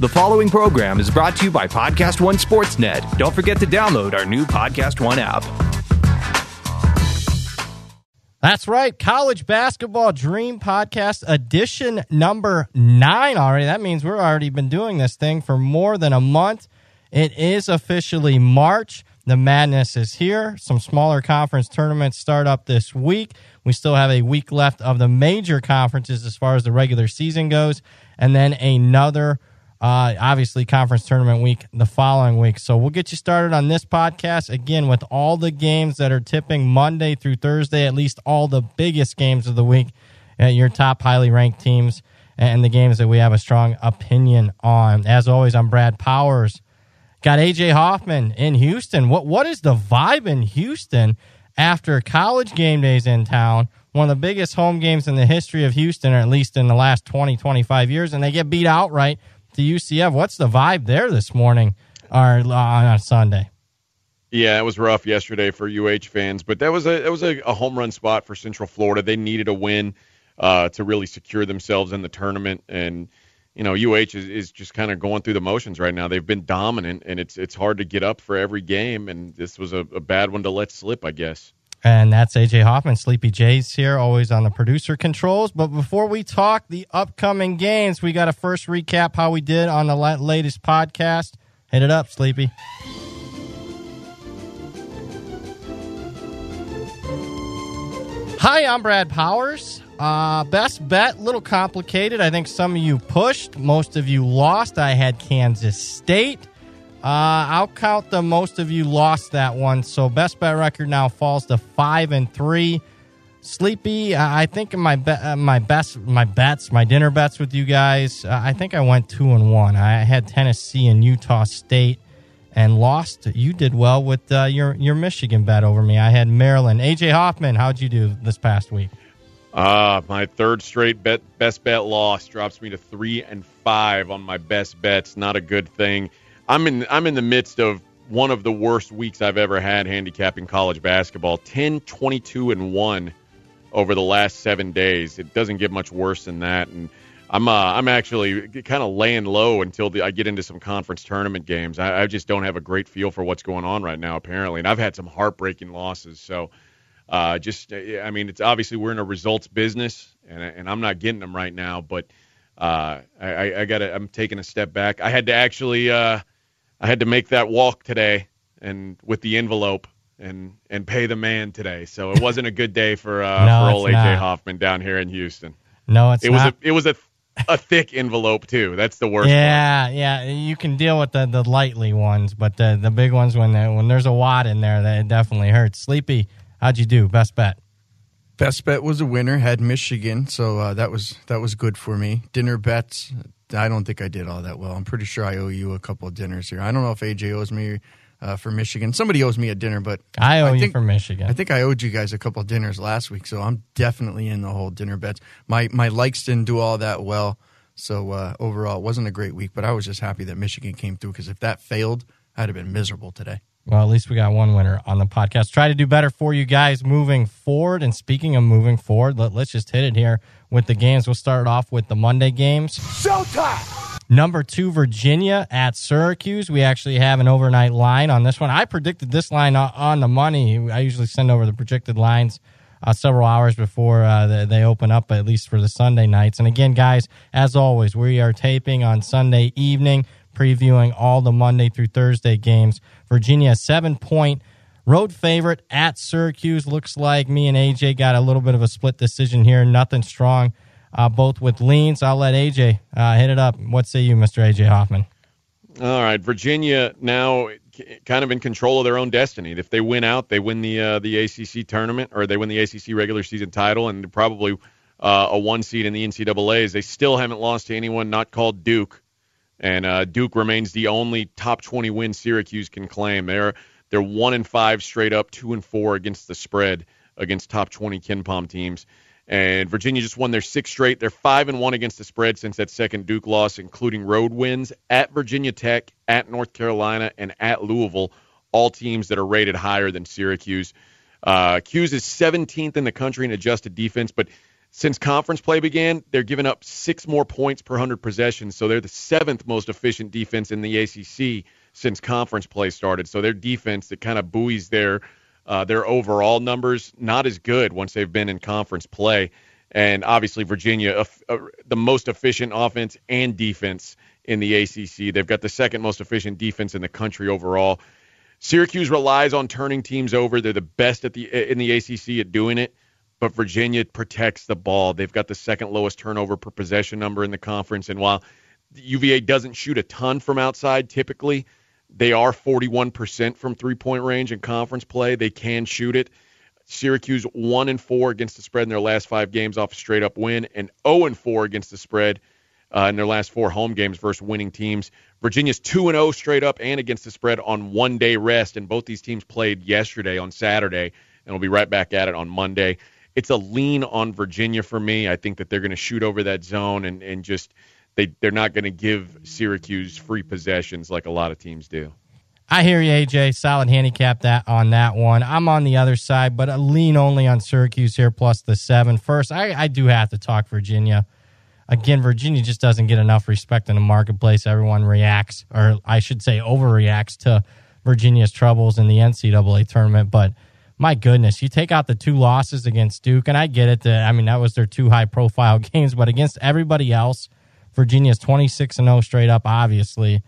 The following program is brought to you by Podcast One Sportsnet. Don't forget to download our new Podcast One app. That's right. College Basketball Dream Podcast edition number nine already. That means we've already been doing this thing for more than a month. It is officially March. The madness is here. Some smaller conference tournaments start up this week. We still have a week left of the major conferences as far as the regular season goes, and then another uh, obviously, conference tournament week the following week. So we'll get you started on this podcast again with all the games that are tipping Monday through Thursday, at least all the biggest games of the week, at your top highly ranked teams and the games that we have a strong opinion on. As always, I'm Brad Powers. Got AJ Hoffman in Houston. What what is the vibe in Houston after college game days in town? One of the biggest home games in the history of Houston, or at least in the last 20, 25 years, and they get beat outright to UCF. What's the vibe there this morning or on a Sunday? Yeah, it was rough yesterday for UH fans, but that was a that was a, a home run spot for Central Florida. They needed a win uh, to really secure themselves in the tournament, and you know UH is, is just kind of going through the motions right now. They've been dominant, and it's it's hard to get up for every game, and this was a, a bad one to let slip, I guess. And that's AJ Hoffman, Sleepy J's here, always on the producer controls. But before we talk the upcoming games, we got to first recap how we did on the latest podcast. Hit it up, Sleepy. Hi, I'm Brad Powers. Uh, best bet, little complicated. I think some of you pushed, most of you lost. I had Kansas State. Uh, I'll count the most of you lost that one. So best bet record now falls to five and three. Sleepy, I think my be- uh, my best my bets, my dinner bets with you guys. Uh, I think I went two and one. I had Tennessee and Utah State and lost. You did well with uh, your your Michigan bet over me. I had Maryland. AJ Hoffman, how'd you do this past week? Uh, my third straight bet best bet loss drops me to three and five on my best bets. Not a good thing. I'm in I'm in the midst of one of the worst weeks I've ever had handicapping college basketball. 10, 22, and 1 over the last seven days. It doesn't get much worse than that. And I'm uh, I'm actually kind of laying low until the, I get into some conference tournament games. I, I, just don't have a great feel for what's going on right now, apparently. And I've had some heartbreaking losses. So uh, just, I mean, it's obviously we're in a results business, and, and I'm not getting them right now. But uh, I, I got I'm taking a step back. I had to actually. Uh, I had to make that walk today and with the envelope and and pay the man today. So it wasn't a good day for uh, no, for old AJ not. Hoffman down here in Houston. No, it's it not. was a it was a a thick envelope too. That's the worst. Yeah, part. yeah. You can deal with the, the lightly ones, but the the big ones when when there's a wad in there, that definitely hurts. Sleepy, how'd you do? Best bet. Best bet was a winner. Had Michigan, so uh, that was that was good for me. Dinner bets I don't think I did all that well. I'm pretty sure I owe you a couple of dinners here. I don't know if AJ owes me uh, for Michigan. Somebody owes me a dinner, but I owe I think, you for Michigan. I think I owed you guys a couple of dinners last week, so I'm definitely in the hole dinner bets. My my likes didn't do all that well, so uh, overall it wasn't a great week. But I was just happy that Michigan came through because if that failed, I'd have been miserable today. Well, at least we got one winner on the podcast. Try to do better for you guys moving forward. And speaking of moving forward, let, us just hit it here with the games. We'll start off with the Monday games. Showtime! Number two, Virginia at Syracuse. We actually have an overnight line on this one. I predicted this line on the money. I usually send over the projected lines uh, several hours before uh, they open up, at least for the Sunday nights. And again, guys, as always, we are taping on Sunday evening previewing all the Monday through Thursday games. Virginia, seven point road favorite at Syracuse. Looks like me and AJ got a little bit of a split decision here. Nothing strong, uh, both with leans. I'll let AJ uh, hit it up. What say you, Mr. AJ Hoffman? All right, Virginia now kind of in control of their own destiny. If they win out, they win the uh, the ACC tournament or they win the ACC regular season title and probably uh, a one seed in the NCAA's. They still haven't lost to anyone not called Duke and uh, Duke remains the only top 20 win Syracuse can claim. They're they're one and five straight up, two and four against the spread against top 20 KenPom teams. And Virginia just won their sixth straight. They're five and one against the spread since that second Duke loss, including road wins at Virginia Tech, at North Carolina, and at Louisville. All teams that are rated higher than Syracuse. Uh, is 17th in the country in adjusted defense, but Since conference play began, they're giving up six more points per 100 possessions. So they're the seventh most efficient defense in the ACC since conference play started. So their defense that kind of buoys their uh, their overall numbers not as good once they've been in conference play. And obviously Virginia, uh, uh, the most efficient offense and defense in the ACC. They've got the second most efficient defense in the country overall. Syracuse relies on turning teams over. They're the best at the in the ACC at doing it but Virginia protects the ball. They've got the second lowest turnover per possession number in the conference. And while UVA doesn't shoot a ton from outside typically, they are 41% from three point range in conference play. They can shoot it. Syracuse 1 and 4 against the spread in their last five games off a straight up win, and 0 and 4 against the spread uh, in their last four home games versus winning teams. Virginia's 2 and 0 straight up and against the spread on one day rest, and both these teams played yesterday on Saturday, and we'll be right back at it on Monday it's a lean on Virginia for me. I think that they're going to shoot over that zone and, and just they they're not going to give Syracuse free possessions like a lot of teams do. I hear you, AJ. Solid handicap that on that one. I'm on the other side, but a lean only on Syracuse here plus the seven. First, I, I do have to talk Virginia. Again, Virginia just doesn't get enough respect in the marketplace. Everyone reacts, or I should say, overreacts to Virginia's troubles in the NCAA tournament. But my goodness, you take out the two losses against Duke, and I get it. That, I mean, that was their two high profile games, but against everybody else, Virginia's 26 and 0 straight up, obviously.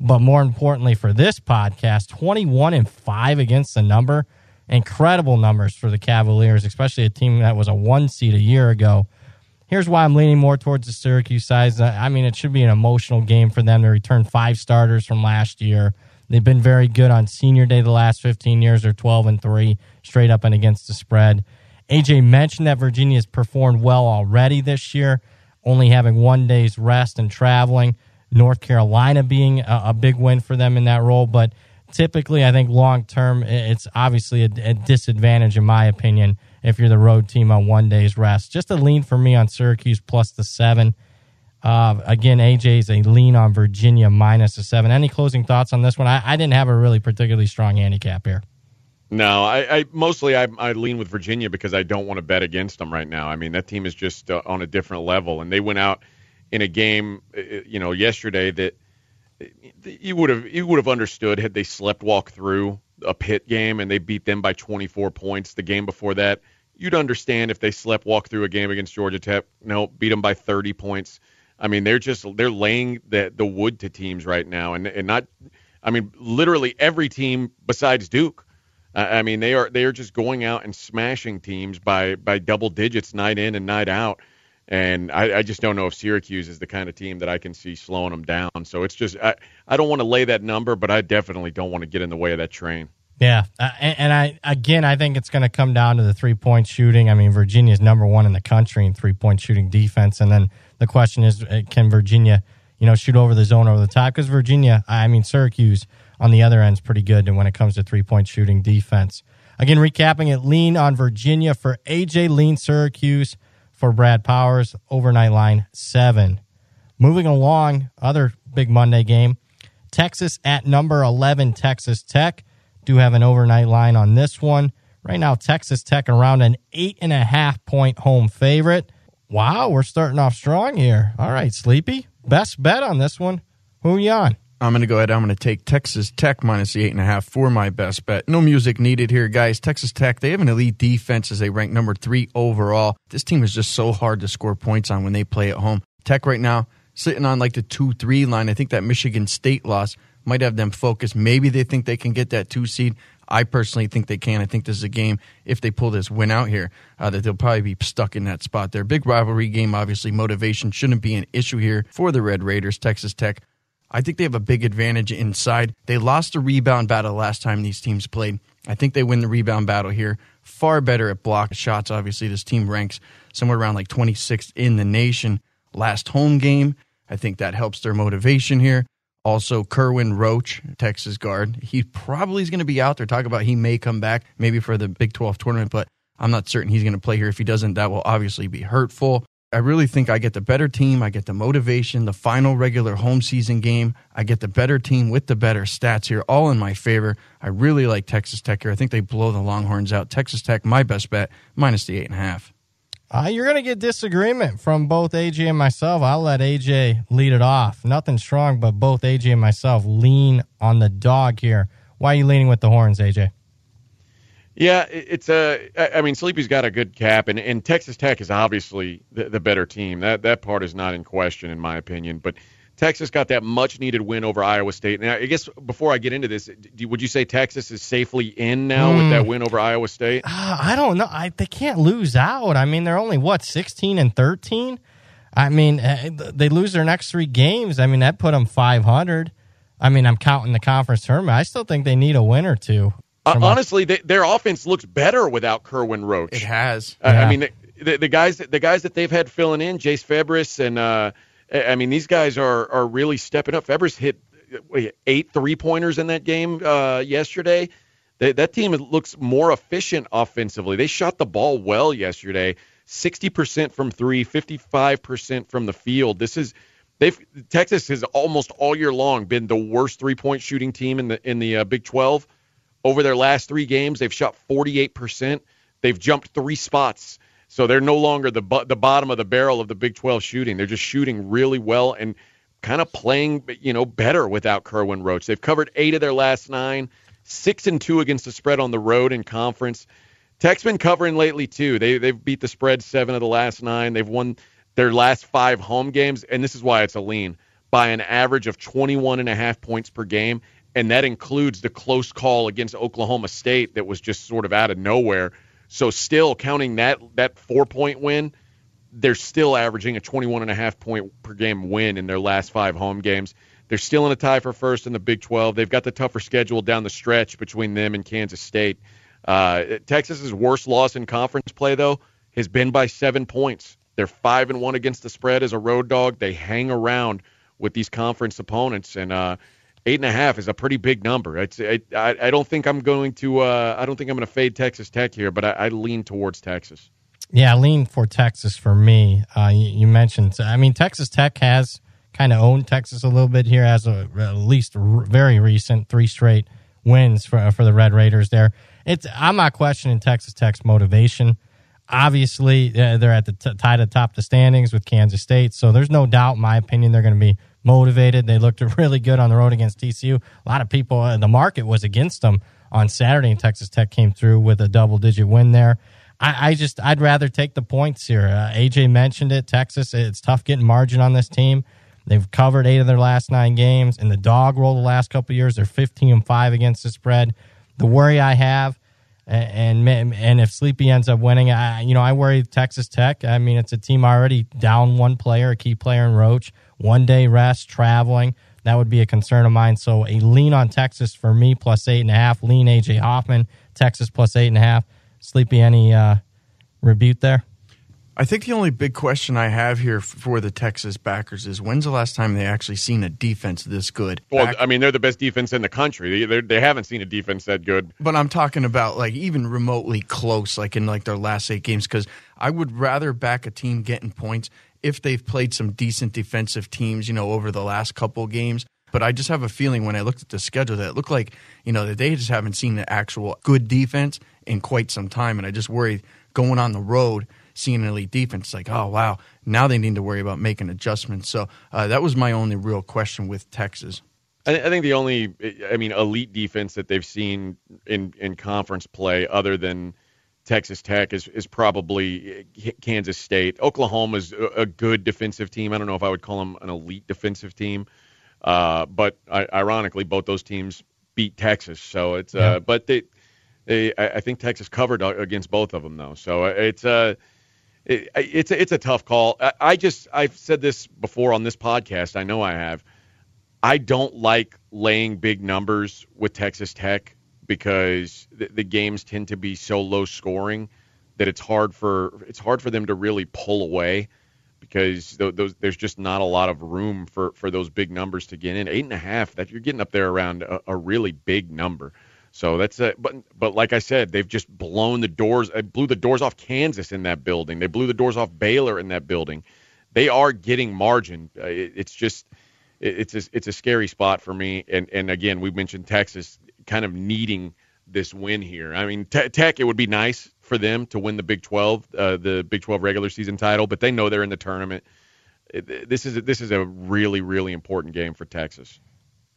But more importantly for this podcast, 21 and 5 against the number. Incredible numbers for the Cavaliers, especially a team that was a one seed a year ago. Here's why I'm leaning more towards the Syracuse side. I mean, it should be an emotional game for them to return five starters from last year. They've been very good on senior day the last 15 years. They're 12 and 3 straight up and against the spread. AJ mentioned that Virginia has performed well already this year, only having one day's rest and traveling. North Carolina being a, a big win for them in that role. But typically, I think long term, it's obviously a, a disadvantage, in my opinion, if you're the road team on one day's rest. Just a lean for me on Syracuse plus the seven. Uh, again, AJ's a lean on Virginia minus the seven. Any closing thoughts on this one? I, I didn't have a really particularly strong handicap here. No, I, I mostly I, I, lean with Virginia because I don't want to bet against them right now. I mean, that team is just uh, on a different level, and they went out in a game, uh, uh, you know, yesterday that you would have you would have understood had they slept walk through a Pitt game and they beat them by 24 points. The game before that, you'd understand if they slept walk through a game against Georgia Tech. No, beat them by 30 points. I mean, they're just they're laying the the wood to teams right now, and and not, I mean, literally every team besides Duke. I mean, they are they are just going out and smashing teams by by double digits night in and night out. And I, I just don't know if Syracuse is the kind of team that I can see slowing them down. So it's just I, I don't want to lay that number, but I definitely don't want to get in the way of that train. Yeah, uh, and, and, I again I think it's going to come down to the three point shooting. I mean, Virginia's number one in the country in three point shooting defense, and then the question is, uh, can Virginia, you know, shoot over the zone over the top? Because Virginia, I mean, Syracuse on the other end is pretty good when it comes to three point shooting defense. Again, recapping it, lean on Virginia for AJ, lean Syracuse for Brad Powers, overnight line seven. Moving along, other big Monday game, Texas at number 11, Texas Tech. Do have an overnight line on this one. Right now, Texas Tech around an eight and a half point home favorite. Wow, we're starting off strong here. All right, Sleepy. Best bet on this one. Who you on? I'm going to go ahead. I'm going to take Texas Tech minus the eight and a half for my best bet. No music needed here, guys. Texas Tech, they have an elite defense as they rank number three overall. This team is just so hard to score points on when they play at home. Tech right now sitting on like the two three line. I think that Michigan State loss might have them focused. Maybe they think they can get that two seed. I personally think they can. I think this is a game, if they pull this win out here, uh, that they'll probably be stuck in that spot there. Big rivalry game, obviously. Motivation shouldn't be an issue here for the Red Raiders, Texas Tech. I think they have a big advantage inside. They lost the rebound battle last time these teams played. I think they win the rebound battle here. Far better at block shots. Obviously, this team ranks somewhere around like 26th in the nation. Last home game, I think that helps their motivation here. Also, Kerwin Roach, Texas guard. He probably is going to be out there. Talk about he may come back maybe for the Big 12 tournament, but I'm not certain he's going to play here. If he doesn't, that will obviously be hurtful. I really think I get the better team. I get the motivation, the final regular home season game. I get the better team with the better stats here, all in my favor. I really like Texas Tech here. I think they blow the Longhorns out. Texas Tech, my best bet, minus the eight and a half. Uh, you're going to get disagreement from both AJ and myself. I'll let AJ lead it off. Nothing strong, but both AJ and myself lean on the dog here. Why are you leaning with the horns, AJ? Yeah, it's a. I mean, Sleepy's got a good cap, and, and Texas Tech is obviously the, the better team. That that part is not in question, in my opinion. But Texas got that much needed win over Iowa State. Now, I guess before I get into this, would you say Texas is safely in now mm. with that hmm. win over Iowa State? Uh, I don't know. I, they can't lose out. I mean, they're only what sixteen and thirteen. I mean, eh, they lose their next three games. I mean, that put them five hundred. I mean, I'm counting the conference tournament. I still think they need a win or two. Uh, honestly, they, their offense looks better without Kerwin Roach. It has. Uh, yeah. I mean, the, the, the, guys the guys that they've had filling in, Jase Febres, and uh, I mean, these guys are are really stepping up. Febres hit eight three pointers in that game uh, yesterday. They, that team looks more efficient offensively. They shot the ball well yesterday. 60% from three, 55% from the field. This is they've Texas has almost all year long been the worst three point shooting team in the in the uh, Big 12. Over their last three games, they've shot 48%. They've jumped three spots. So they're no longer the the bottom of the barrel of the Big 12 shooting. They're just shooting really well and kind of playing, you know, better without Kerwin Roach. They've covered eight of their last nine, six and two against the spread on the road in conference. Tech's been covering lately too. They they've beat the spread seven of the last nine. They've won their last five home games, and this is why it's a lean by an average of 21 and a half points per game, and that includes the close call against Oklahoma State that was just sort of out of nowhere so still counting that that four point win, they're still averaging a 21 and a half point per game win in their last five home games. They're still in a tie for first in the Big 12. They've got the tougher schedule down the stretch between them and Kansas State. Uh, Texas's worst loss in conference play though has been by seven points. They're five and one against the spread as a road dog. They hang around with these conference opponents, and uh, eight and a half is a pretty big number. It's, I, I don't think I'm going to uh, I don't think I'm going to fade Texas Tech here, but I, I, lean towards Texas. Yeah, I lean for Texas for me. Uh, you, you, mentioned, I mean, Texas Tech has kind of owned Texas a little bit here as a at least r- very recent three straight wins for for the Red Raiders. There, it's I'm not questioning Texas Tech's motivation. Obviously, uh, they're at the t- tied at the top the standings with Kansas State, so there's no doubt, in my opinion, they're going to be motivated. They looked really good on the road against TCU. A lot of people, uh, the market was against them on Saturday, and Texas Tech came through with a double digit win there. I, I just, I'd rather take the points here. Uh, AJ mentioned it. Texas, it's tough getting margin on this team. They've covered eight of their last nine games. In the dog role the last couple years, they're 15 and 5 against the spread. The worry I have, and and if Sleepy ends up winning, I you know I worry Texas Tech. I mean, it's a team already down one player, a key player in Roach one day rest, traveling. That would be a concern of mine. So a lean on Texas for me plus eight and a half. Lean AJ Hoffman, Texas plus eight and a half. Sleepy, any uh, rebuke there? I think the only big question I have here for the Texas backers is when's the last time they actually seen a defense this good? Well, Back- I mean, they're the best defense in the country. They, they haven't seen a defense that good. But I'm talking about like even remotely close, like in like their last eight games, because I would rather back a team getting points if they've played some decent defensive teams, you know, over the last couple games. But I just have a feeling when I looked at the schedule that it looked like, you know, that they just haven't seen the actual good defense in quite some time. And I just worry going on the road, seeing an elite defense, like, oh, wow, now they need to worry about making adjustments. So uh, that was my only real question with Texas. I, think the only, I mean, elite defense that they've seen in, in conference play other than Texas Tech is is probably Kansas State. Oklahoma is a good defensive team. I don't know if I would call them an elite defensive team, uh, but ironically, both those teams beat Texas. So it's uh, yeah. uh, but they, they I think Texas covered against both of them though. So it's a uh, it, it's a, it's a tough call. I, I just I've said this before on this podcast. I know I have. I don't like laying big numbers with Texas Tech because the, the games tend to be so low scoring that it's hard for it's hard for them to really pull away because those, there's just not a lot of room for, for those big numbers to get in. Eight and a half, that you're getting up there around a, a really big number. So that's a but but like I said, they've just blown the doors, blew the doors off Kansas in that building. They blew the doors off Baylor in that building. They are getting margin. Uh, it, it's just it, it's a, it's a scary spot for me. And and again, we mentioned Texas kind of needing this win here. I mean, te- Tech, it would be nice for them to win the Big 12, uh, the Big 12 regular season title, but they know they're in the tournament. This is a, this is a really really important game for Texas.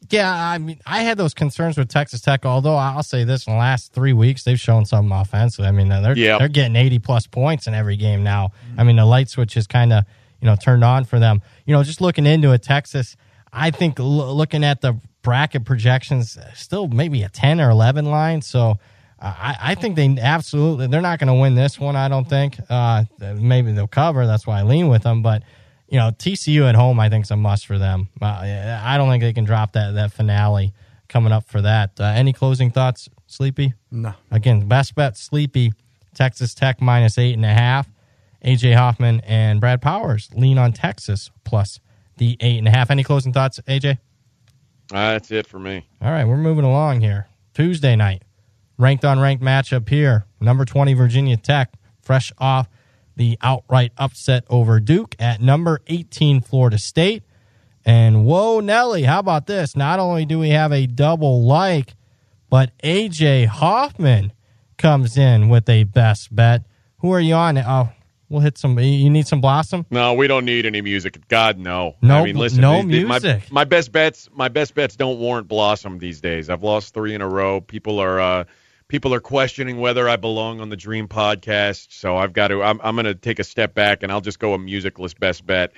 Yeah, I mean, I had those concerns with Texas Tech. Although I'll say this: in the last three weeks, they've shown something offensively. I mean, they're yep. they're getting eighty plus points in every game now. I mean, the light switch is kind of you know turned on for them. You know, just looking into it, Texas. I think l- looking at the bracket projections, still maybe a ten or eleven line. So I, I think they absolutely they're not going to win this one. I don't think. Uh, maybe they'll cover. That's why I lean with them. But you know, TCU at home, I think is a must for them. Uh, I don't think they can drop that that finale coming up for that. Uh, any closing thoughts, Sleepy? No. Again, best bet, Sleepy, Texas Tech minus eight and a half. AJ Hoffman and Brad Powers lean on Texas plus the eight and a half. Any closing thoughts, AJ? That's it for me. All right, we're moving along here. Tuesday night, ranked on ranked matchup here. Number 20, Virginia Tech, fresh off the outright upset over Duke at number 18, Florida State. And whoa, Nelly, how about this? Not only do we have a double like, but AJ Hoffman comes in with a best bet. Who are you on? Oh, we'll hit some. You need some Blossom? No, we don't need any music. God, no. No, I mean, listen, no music. My, my, best bets, my best bets don't warrant Blossom these days. I've lost three in a row. People are. Uh, people are questioning whether I belong on the Dream podcast. So I've got to. I'm, I'm going to take a step back and I'll just go a musicless best bet.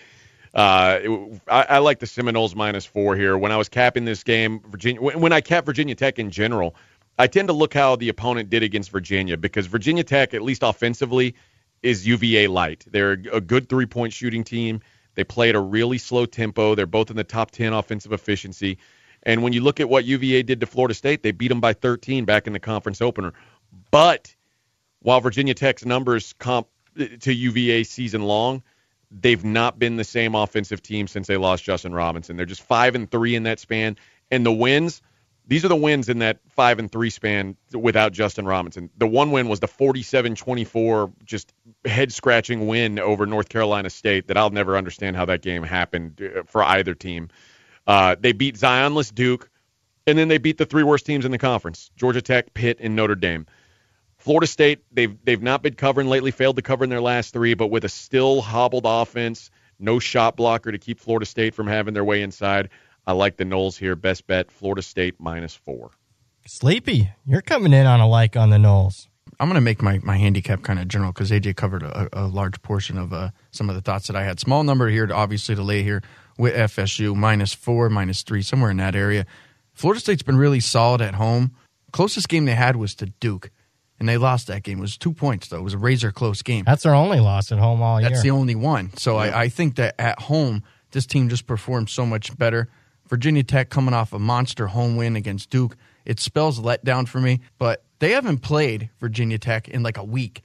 Uh, I, I, like the Seminoles minus four here. When I was capping this game, Virginia. When I cap Virginia Tech in general, I tend to look how the opponent did against Virginia because Virginia Tech, at least offensively, is UVA light. They're a good three point shooting team. They play at a really slow tempo. They're both in the top 10 offensive efficiency. And when you look at what UVA did to Florida State, they beat them by 13 back in the conference opener. But while Virginia Tech's numbers comp to UVA season long, they've not been the same offensive team since they lost Justin Robinson. They're just five and three in that span, and the wins. These are the wins in that five and three span without Justin Robinson. The one win was the 47-24, just head scratching win over North Carolina State that I'll never understand how that game happened uh, for either team. Uh, they beat Zionless Duke, and then they beat the three worst teams in the conference: Georgia Tech, Pitt, and Notre Dame. Florida State, they've they've not been covering lately, failed to cover in their last three, but with a still hobbled offense, no shot blocker to keep Florida State from having their way inside. I like the Noles here. Best bet, Florida State minus four. Sleepy, you're coming in on a like on the Noles. I'm going to make my, my handicap kind of general because AJ covered a, a, large portion of uh, some of the thoughts that I had. Small number here, to obviously, to lay here with FSU, minus four, minus three, somewhere in that area. Florida State's been really solid at home. Closest game they had was to Duke, and they lost that game. It was two points, though. It was a razor close game. That's their only loss at home all year. That's the only one. So yeah. I, I think that at home, this team just performed so much better. Virginia Tech coming off a monster home win against Duke. It spells letdown for me, but they haven't played Virginia Tech in like a week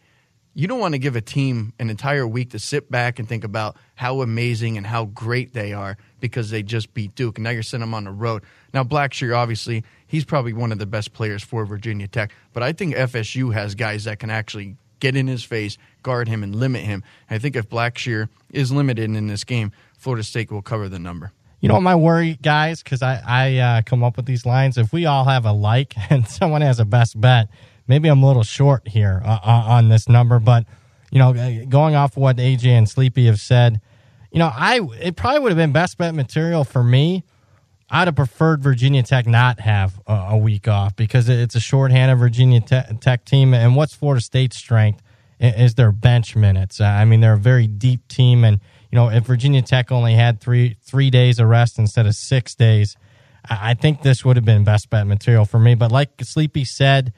you don't want to give a team an entire week to sit back and think about how amazing and how great they are because they just beat Duke. And now you're sending them on the road. Now, Blackshear, obviously, he's probably one of the best players for Virginia Tech. But I think FSU has guys that can actually get in his face, guard him, and limit him. I think if Blackshear is limited in this game, Florida State will cover the number. You know what my worry, guys, because I, I uh, come up with these lines. If we all have a like and someone has a best bet – maybe I'm a little short here uh, uh on this number, but you know, uh, going off what AJ and Sleepy have said, you know, I it probably would have been best bet material for me. I'd have preferred Virginia Tech not have a, a week off because it's a shorthanded Virginia Te- Tech team, and what's Florida State's strength is their bench minutes. I mean, they're a very deep team, and you know, if Virginia Tech only had three three days of rest instead of six days, I think this would have been best bet material for me. But like Sleepy said,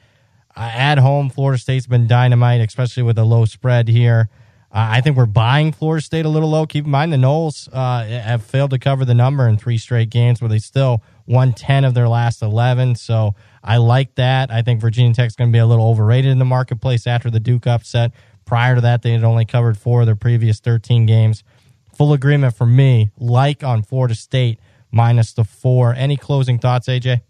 uh, at home, Florida State's been dynamite, especially with a low spread here. Uh, I think we're buying Florida State a little low. Keep in mind the Noles uh, have failed to cover the number in three straight games, where they still won 10 of their last 11. So I like that. I think Virginia Tech's going to be a little overrated in the marketplace after the Duke upset. Prior to that, they had only covered four of their previous 13 games. Full agreement for me, like on Florida State minus the four. Any closing thoughts, AJ?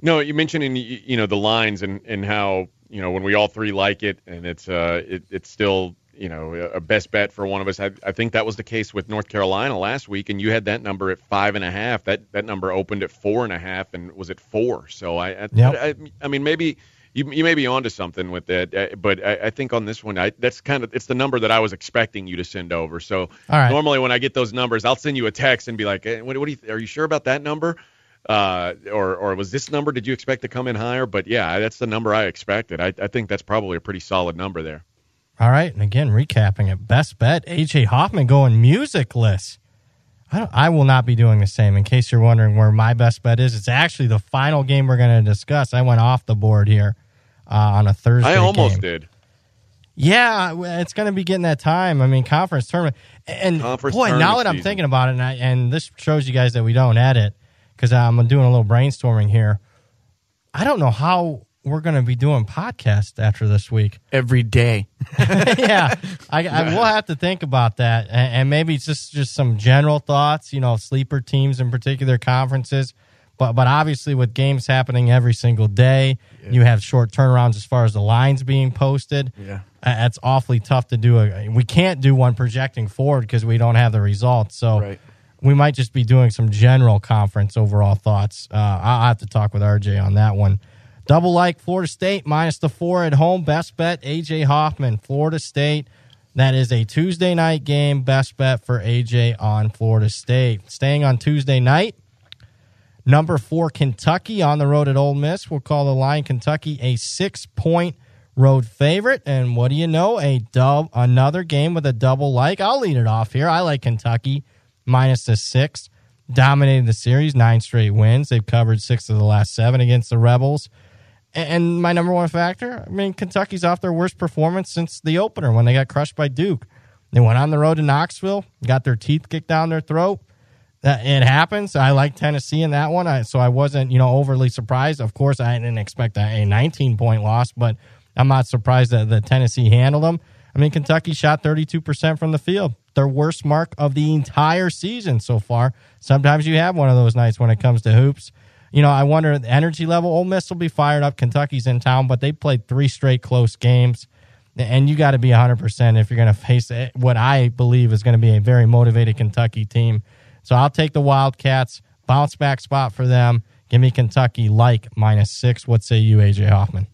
No, you mentioned in you know the lines and and how you know when we all three like it and it's uh it, it's still you know, a best bet for one of us. I, I think that was the case with North Carolina last week, and you had that number at five and a half. That that number opened at four and a half, and was at four. So I, I, Yep. I, I mean, maybe you you may be onto something with that, uh, but I, I think on this one, I, that's kind of it's the number that I was expecting you to send over. So right. normally when I get those numbers, I'll send you a text and be like, hey, what, what do you, are you sure about that number? Uh, or or was this number? Did you expect to come in higher? But yeah, that's the number I expected. I, I think that's probably a pretty solid number there. All right, and again, recapping it, best bet AJ Hoffman going musicless. I don't, I will not be doing the same. In case you're wondering where my best bet is, it's actually the final game we're going to discuss. I went off the board here uh, on a Thursday. I almost game. did. Yeah, it's going to be getting that time. I mean, conference tournament, and Conference boy, now that I'm season. thinking about it, and, I, and this shows you guys that we don't edit because I'm doing a little brainstorming here. I don't know how we're going to be doing podcasts after this week. Every day. yeah, I, I will have to think about that, and, and maybe it's just just some general thoughts. You know, sleeper teams in particular, conferences, but but obviously with games happening every single day, you have short turnarounds as far as the lines being posted. Yeah. That's awfully tough to do. A, we can't do one projecting forward because we don't have the results. So Right. we might just be doing some general conference overall thoughts. Uh, I'll have to talk with RJ on that one. Double like Florida State minus the four at home. Best bet AJ Hoffman, Florida State. That is a Tuesday night game. Best bet for AJ on Florida State. Staying on Tuesday night. Number four, Kentucky on the road at Ole Miss. We'll call the line Kentucky a six point road favorite. And what do you know? A dub, another game with a double like. I'll lead it off here. I like Kentucky minus the six. Dominated the series, nine straight wins. They've covered six of the last seven against the Rebels. And my number one factor, I mean, Kentucky's off their worst performance since the opener when they got crushed by Duke. They went on the road to Knoxville, got their teeth kicked down their throat. That it happens. I like Tennessee in that one, I, so I wasn't, you know, overly surprised. Of course, I didn't expect a, a 19 point loss, but I'm not surprised that Tennessee handled them. I mean, Kentucky shot 32% from the field, their worst mark of the entire season so far. Sometimes you have one of those nights when it comes to hoops. You know, I wonder the energy level. Ole Miss will be fired up. Kentucky's in town, but they played three straight close games and you got to be 100% if you're going to face what I believe is going to be a very motivated Kentucky team. So I'll take the Wildcats, bounce back spot for them. Give me Kentucky like minus six. What say you, AJ Hoffman?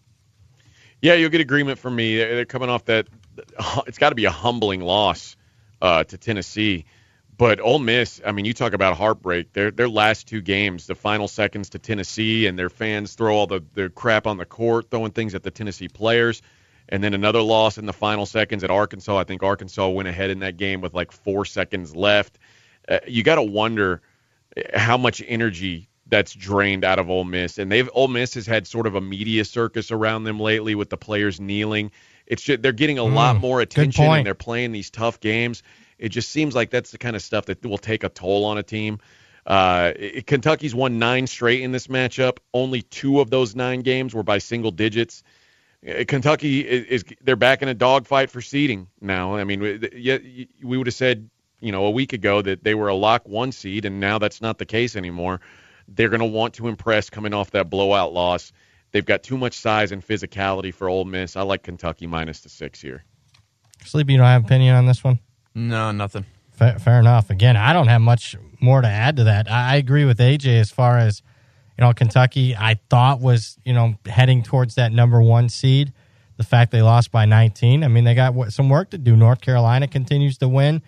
Yeah, you'll get agreement from me. They're coming off that. It's got to be a humbling loss uh, to Tennessee. But Ole Miss, I mean, you talk about heartbreak. Their their last two games, the final seconds to Tennessee, and their fans throw all the the crap on the court, throwing things at the Tennessee players, and then another loss in the final seconds at Arkansas. I think Arkansas went ahead in that game with like four seconds left. Uh, you got to wonder how much energy that's drained out of Ole Miss. And they've Ole Miss has had sort of a media circus around them lately with the players kneeling. It's just, they're getting a lot more attention and they're playing these tough games. It just seems like that's the kind of stuff that will take a toll on a team. Uh, it- Kentucky's won nine straight in this matchup. Only two of those nine games were by single digits. Uh, Kentucky is, is they're back in a dogfight for seeding now. I mean, we- we would have said you know a week ago that they were a lock one seed, and now that's not the case anymore. They're going to want to impress coming off that blowout loss. They've got too much size and physicality for Ole Miss. I like Kentucky minus the six here. Sleepy, you don't have opinion on this one? No, nothing. Fair, fair enough. Again, I don't have much more to add to that. I, I agree with AJ as far as you know. Kentucky, I thought was you know heading towards that number one seed. The fact they lost by 19, I mean, they got some work to do. North Carolina continues to win,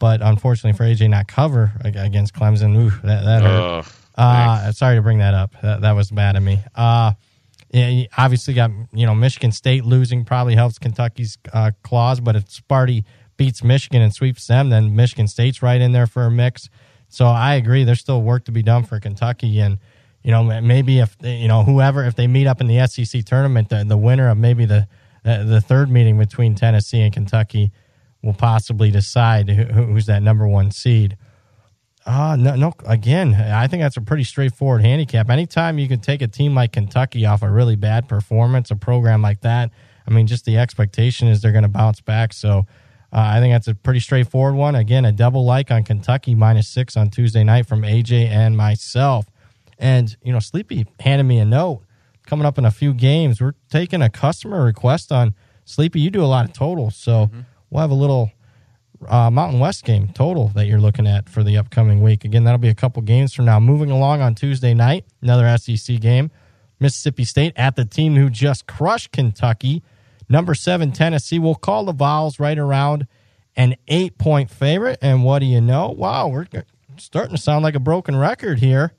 but unfortunately for AJ, not cover against Clemson. Ooh, that, that hurt. Uh, sorry to bring that up. That, that was bad of me. Uh, yeah, obviously got you know Michigan State losing probably helps Kentucky's uh, clause, but if Sparty beats Michigan and sweeps them, then Michigan State's right in there for a mix. So I agree. There's still work to be done for Kentucky, and you know maybe if you know whoever if they meet up in the SEC tournament, the, the winner of maybe the the third meeting between Tennessee and Kentucky will possibly decide who, who's that number one seed. Uh, no, no. Again, I think that's a pretty straightforward handicap. Anytime you can take a team like Kentucky off a really bad performance, a program like that, I mean, just the expectation is they're going to bounce back. So uh, I think that's a pretty straightforward one. Again, a double like on Kentucky minus six on Tuesday night from AJ and myself. And, you know, Sleepy handed me a note coming up in a few games. We're taking a customer request on Sleepy. You do a lot of totals. So we'll have a little uh, Mountain West game total that you're looking at for the upcoming week. Again, that'll be a couple games from now. Moving along on Tuesday night, another SEC game. Mississippi State at the team who just crushed Kentucky. Number seven, Tennessee. We'll call the Vols right around an eight point favorite. And what do you know? Wow, we're starting to sound like a broken record here.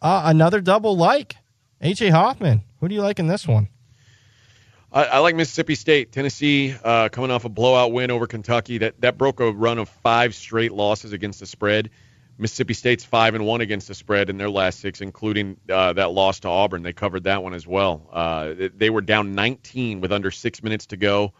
Uh, another double like. AJ Hoffman. Who do you like in this one? I, I like Mississippi State. Tennessee uh, coming off a blowout win over Kentucky. That that broke a run of five straight losses against the spread. Mississippi State's five and one against the spread in their last six, including uh, that loss to Auburn. They covered that one as well. Uh, they were down 19 with under six minutes to go,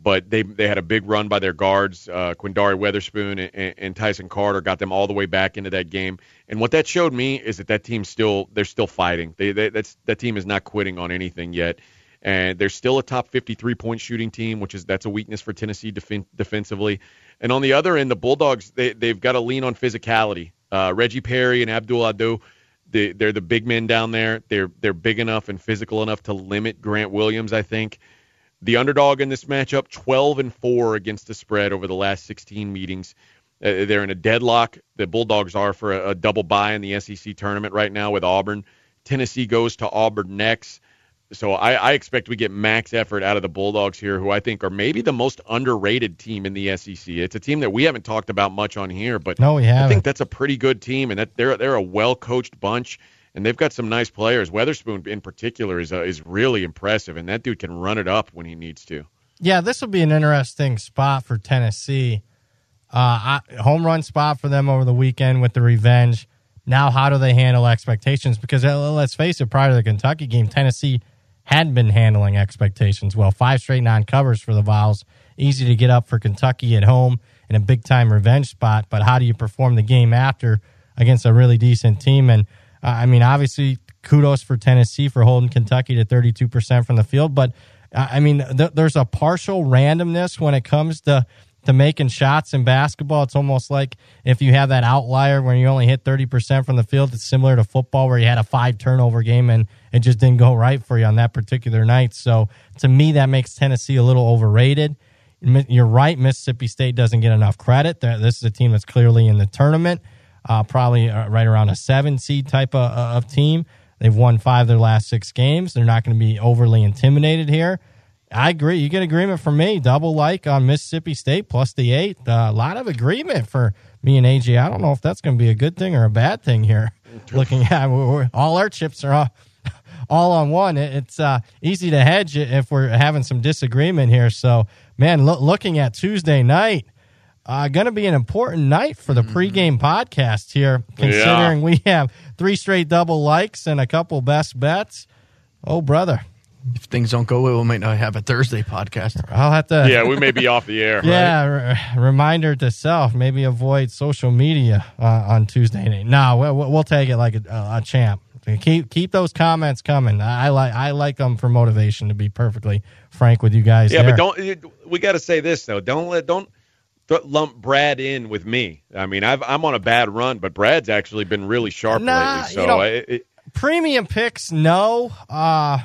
but they they had a big run by their guards. Uh, Quinndary Weatherspoon and, and Tyson Carter got them all the way back into that game. And what that showed me is that that team still they're still fighting. They, they that's that team is not quitting on anything yet and they're still a top 53 point shooting team, which is that's a weakness for Tennessee def- defensively. And on the other end, the Bulldogs they they've got to lean on physicality. Uh, Reggie Perry and Abdul Ado, they, they're the big men down there. They're they're big enough and physical enough to limit Grant Williams. I think the underdog in this matchup, 12 and four against the spread over the last 16 meetings. Uh, they're in a deadlock. The Bulldogs are for a, a double bye in the SEC tournament right now with Auburn. Tennessee goes to Auburn next. So I, I, expect we get max effort out of the Bulldogs here, who I think are maybe the most underrated team in the SEC. It's a team that we haven't talked about much on here, but no, we haven't. I think that's a pretty good team, and that they're they're a well coached bunch, and they've got some nice players. Weatherspoon in particular is uh, is really impressive, and that dude can run it up when he needs to. Yeah, this will be an interesting spot for Tennessee. Uh, home run spot for them over the weekend with the revenge. Now, how do they handle expectations? Because uh, let's face it, prior to the Kentucky game, Tennessee had been handling expectations well. Five straight non covers for the Vols. Easy to get up for Kentucky at home in a big time revenge spot, but how do you perform the game after against a really decent team? And uh, I mean, obviously, kudos for Tennessee for holding Kentucky to 32% from the field, but uh, I mean, th- there's a partial randomness when it comes to to making shots in basketball. It's almost like if you have that outlier where you only hit 30% from the field, it's similar to football where you had a five turnover game and it just didn't go right for you on that particular night. So to me, that makes Tennessee a little overrated. You're right. Mississippi State doesn't get enough credit. This is a team that's clearly in the tournament, uh, probably uh, right around a seven seed type of, uh, of team. They've won five of their last six games. They're not going to be overly intimidated here. I agree. You get agreement from me. Double like on Mississippi State plus the eight. Uh, a lot of agreement for me and AJ. I don't know if that's going to be a good thing or a bad thing here. Looking at all our chips are all, all on one. It's uh, easy to hedge if we're having some disagreement here. So, man, lo- looking at Tuesday night, uh, going to be an important night for the mm-hmm. pregame podcast here, considering yeah. we have three straight double likes and a couple best bets. Oh, brother if things don't go well, we might not have a Thursday podcast. I'll have to. Yeah, we may be off the air. Yeah, right? reminder to self: maybe avoid social media uh, on Tuesday night. No, we'll, we'll take it like a, a, champ. Keep keep those comments coming. I like I like them for motivation. To be perfectly frank with you guys. Yeah, there. but don't we got to say this though? Don't let don't lump Brad in with me. I mean, i am on a bad run, but Brad's actually been really sharp nah, lately. So you know, it, it, premium picks, no. Uh,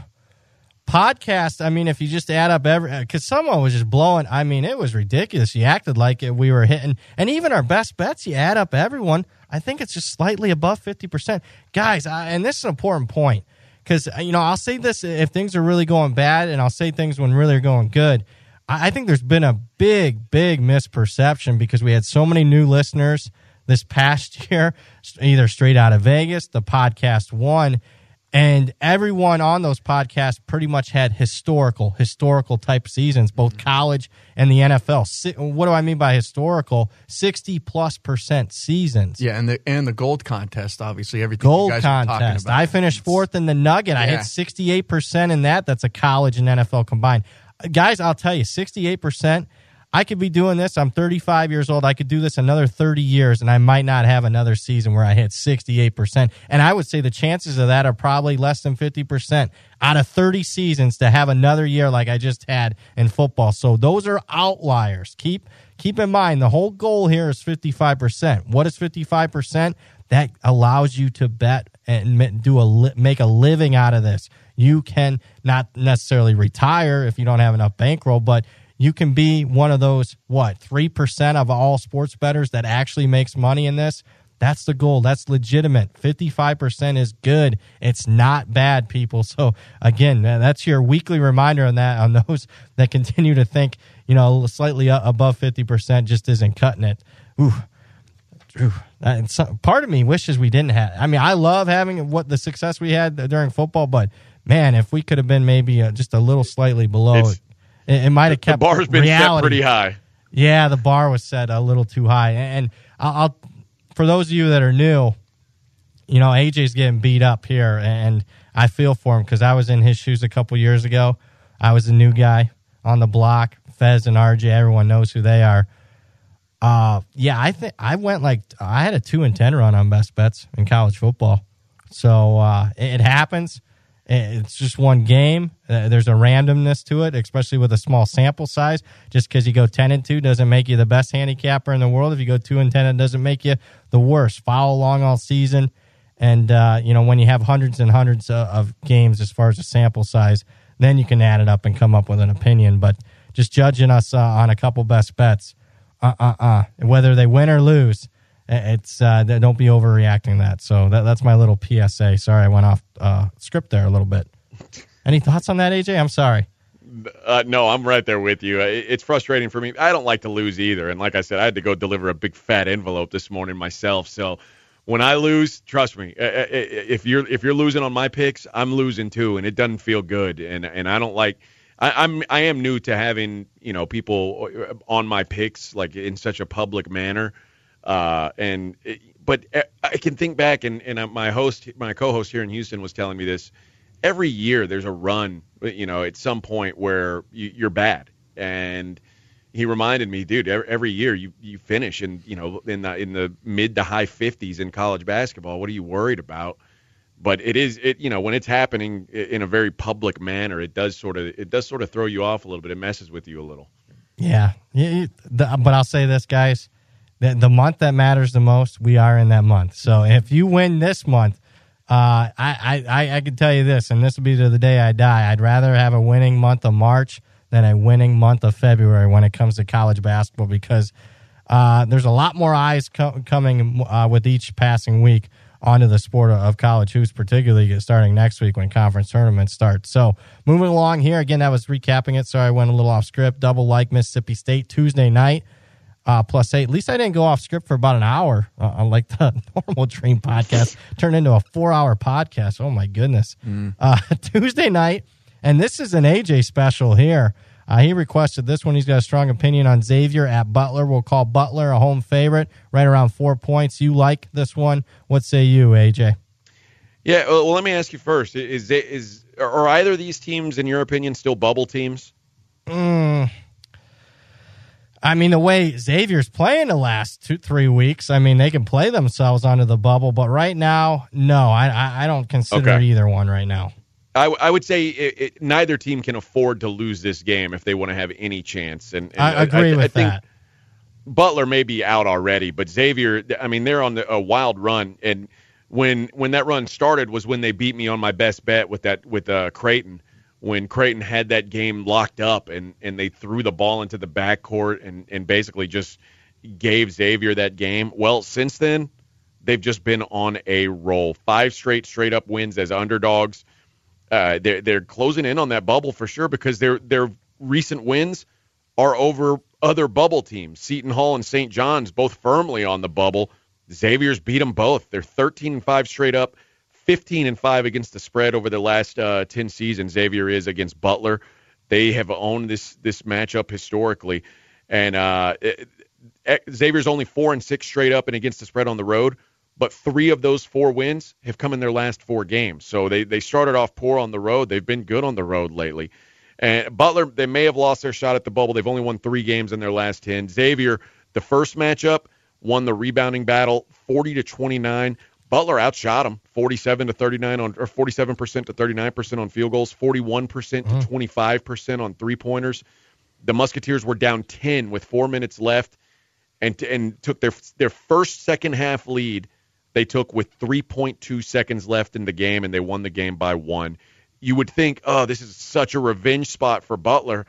podcast i mean if you just add up every uh, because someone was just blowing i mean it was ridiculous. You acted like it, we were hitting and even our best bets you add up everyone i think it's just slightly above 50% guys I, and this is an important point because uh, you know i'll say this if things are really going bad and i'll say things when really are going good I, I think there's been a big big misperception because we had so many new listeners this past year either straight out of vegas the podcast one and everyone on those podcasts pretty much had historical historical type seasons both mm-hmm. college and the nfl what do i mean by historical? 60 plus percent seasons. Yeah and the and the gold contest obviously everything gold contest. i finished fourth in the nugget. Yeah. i hit 68% in that. That's a college and nfl combined. Guys i'll tell you 68% I could be doing this. I'm 35 years old. I could do this another 30 years, and I might not have another season where I hit 68%. And I would say the chances of that are probably less than 50% out of 30 seasons to have another year like I just had in football. So those are outliers. Keep keep in mind the whole goal here is 55%. What is 55%? That allows you to bet and do a make a living out of this. You can not necessarily retire if you don't have enough bankroll, but you can be one of those what three percent of all sports bettors that actually makes money in this. That's the goal. That's legitimate. 55% is good. It's not bad, people. So again, that's your weekly reminder on that, on those that continue to think, you know, slightly above 50% just isn't cutting it. Ooh. Ooh. And so, part of me wishes we didn't have. I mean, I love having what the success we had during football, but man, if we could have been maybe uh, just a little slightly below, it, it, might have kept the bar's been reality. set pretty high. Yeah, the bar was set a little too high, and I'll, I'll for those of you that are new, you know, AJ's getting beat up here, and I feel for him because I was in his shoes a couple years ago. I was a new guy on the block. Fez and RJ, everyone knows who they are. Uh, yeah, I think I went like I had a two and ten run on best bets in college football. So uh, it, it happens. It's just one game. Uh, there's a randomness to it, especially with a small sample size. Just because you go ten and two doesn't make you the best handicapper in the world. If you go two and ten, it doesn't make you the worst. Follow along all season, and uh, you know when you have hundreds and hundreds of, of games as far as a sample size, then you can add it up and come up with an opinion. But just judging us uh, on a couple best bets, uh, uh, uh, whether they win or lose it's uh, don't be overreacting that. So that, that's my little PSA. Sorry, I went off uh, script there a little bit. Any thoughts on that, AJ? I'm sorry. Uh, no, I'm right there with you. It's frustrating for me. I don't like to lose either, and like I said, I had to go deliver a big fat envelope this morning myself. So when I lose, trust me, if you're if you're losing on my picks, I'm losing too, and it doesn't feel good. And and I don't like. I, I'm I am new to having you know people on my picks like in such a public manner. Uh, and but uh, I can think back, and, and uh, my host, my co-host here in Houston, was telling me this. Every year, there's a run, you know, at some point where you, you're bad, and he reminded me, dude, every year you you finish in you know in the in the mid to high 50s in college basketball. What are you worried about? But it is it you know when it's happening in a very public manner, it does sort of it does sort of throw you off a little bit. It messes with you a little. Yeah, but I'll say this, guys the, the month that matters the most, we are in that month. So if you win this month, uh, I, I, I can tell you this, and this will be to the day I die. I'd rather have a winning month of March than a winning month of February when it comes to college basketball because uh, there's a lot more eyes co- coming uh, with each passing week onto the sport of college hoops, particularly starting next week when conference tournaments start. So moving along here, again, that was recapping it. Sorry, I went a little off script. Double like Mississippi State Tuesday night uh, plus eight. At least I didn't go off script for about an hour, uh, unlike the normal Dream podcast. Turned into a four hour podcast. Oh, my goodness. Mm. Uh, Tuesday night, and this is an AJ special here. Uh, he requested this one. He's got a strong opinion on Xavier at Butler. We'll call Butler a home favorite, right around four points. You like this one? What say you, AJ? Yeah, well, let me ask you first: Is is are either of these teams, in your opinion, still bubble teams? Mm, I mean, the way Xavier's playing the last two, three weeks, I mean, they can play themselves onto the bubble. But right now, no, I, I, I don't consider okay. either one right now. I, I would say it, it, neither team can afford to lose this game if they want to have any chance. And, and I agree with that. Butler may be out already, but Xavier, I mean, they're on the, a wild run. And when when that run started was when they beat me on my best bet with that with uh, Creighton when Creighton had that game locked up and, and they threw the ball into the backcourt and, and basically just gave Xavier that game. Well, since then, they've just been on a roll. Five straight straight up wins as underdogs. Uh, they're they're closing in on that bubble for sure because their their recent wins are over other bubble teams. Seton Hall and St. John's both firmly on the bubble. Xavier's beat them both. They're 13 and 5 straight up. 15 and 5 against the spread over the last uh, 10 seasons. Xavier is against Butler. They have owned this this matchup historically, and uh, it, Xavier's only four and six straight up and against the spread on the road. But three of those four wins have come in their last four games. So they they started off poor on the road. They've been good on the road lately. And Butler, they may have lost their shot at the bubble. They've only won three games in their last ten. Xavier, the first matchup, won the rebounding battle, 40 to 29. Butler outshot him 47 to 39 on or 47% to 39% on field goals, 41% to mm-hmm. 25% on three-pointers. The Musketeers were down 10 with 4 minutes left and and took their their first second half lead they took with 3.2 seconds left in the game and they won the game by 1. You would think, "Oh, this is such a revenge spot for Butler."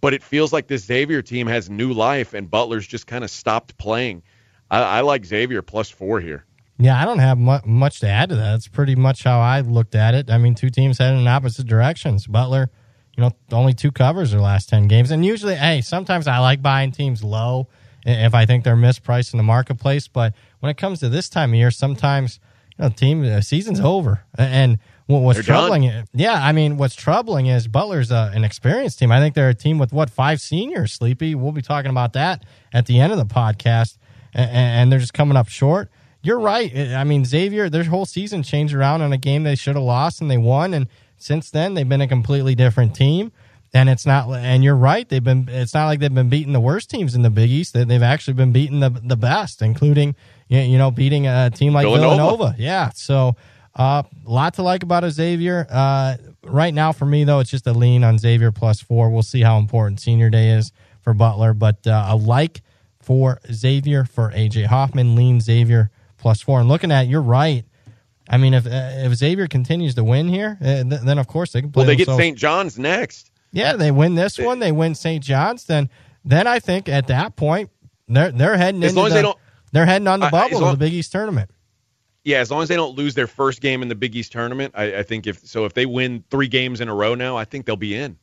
but it feels like this Xavier team has new life, and Butler's just kind of stopped playing. I, I like Xavier plus four here. Yeah, I don't have much to add to that. That's pretty much how I looked at it. I mean, two teams heading in opposite directions. Butler, you know, only two covers their last 10 games. And usually, hey, sometimes I like buying teams low if I think they're mispriced in the marketplace. But when it comes to this time of year, sometimes, you know, team the season's over. And what's They're troubling, yeah, I mean, what's troubling is Butler's uh, an experienced team. I think they're a team with what, five seniors, Sleepy? We'll be talking about that at the end of the podcast. And, and they're just coming up short you're right. I mean, Xavier, their whole season changed around on a game they should have lost and they won. And since then, they've been a completely different team. And it's not, and you're right. They've been, it's not like they've been beating the worst teams in the Big East. They've actually been beating the, the best, including, you know, beating a team like Villanova. Villanova. Yeah. So, uh, a lot to like about Xavier. Uh, right now, for me, though, it's just a lean on Xavier plus four. We'll see how important senior day is for Butler, but uh, a like for Xavier for AJ Hoffman, lean Xavier plus four. And looking at, you're right. I mean, if uh, if Xavier continues to win here, uh, th- then of course they can play. Well, they get St. John's next. Yeah, they win this one. They win St. John's. Then, then I think at that point they're they're heading as long as the, they don't they're heading on the bubble long, of the Big East tournament. Yeah, as long as they don't lose their first game in the Big East tournament, I, I think if so, if they win three games in a row now, I think they'll be in.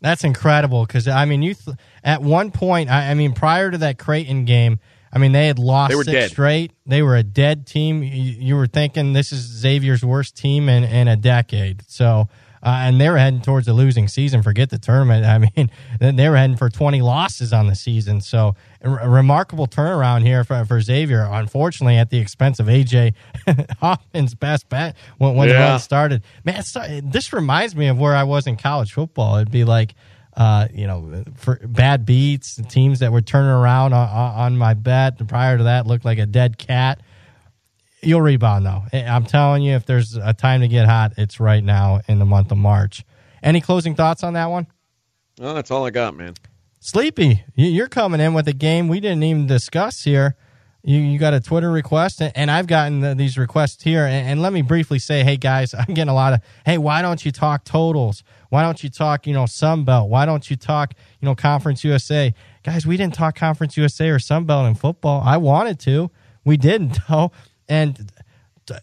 That's incredible because I mean, you th- at one point, I, I mean, prior to that Creighton game, I mean, they had lost they were six dead. straight. They were a dead team. You, you, were thinking this is Xavier's worst team in, in a decade. So, uh, and they were heading towards a losing season. Forget the tournament. I mean, they were heading for 20 losses on the season. So, a remarkable turnaround here for, for Xavier. Unfortunately, at the expense of AJ Hoffman's best bet when, when yeah. the run started. Man, this reminds me of where I was in college football. It'd be like, uh, you know, for bad beats, teams that were turning around on, on my bet. Prior to that, looked like a dead cat. You'll rebound though. I'm telling you, if there's a time to get hot, it's right now in the month of March. Any closing thoughts on that one? That's all I got, man. Sleepy, you're coming in with a game we didn't even discuss here. You, you got a Twitter request, and I've gotten the, these requests here. And, and, let me briefly say, hey guys, I'm getting a lot of, hey, why don't you talk totals? Why don't you talk, you know, Sun Belt? Why don't you talk, you know, Conference USA? Guys, we didn't talk Conference USA or Sun Belt in football. I wanted to, we didn't though. And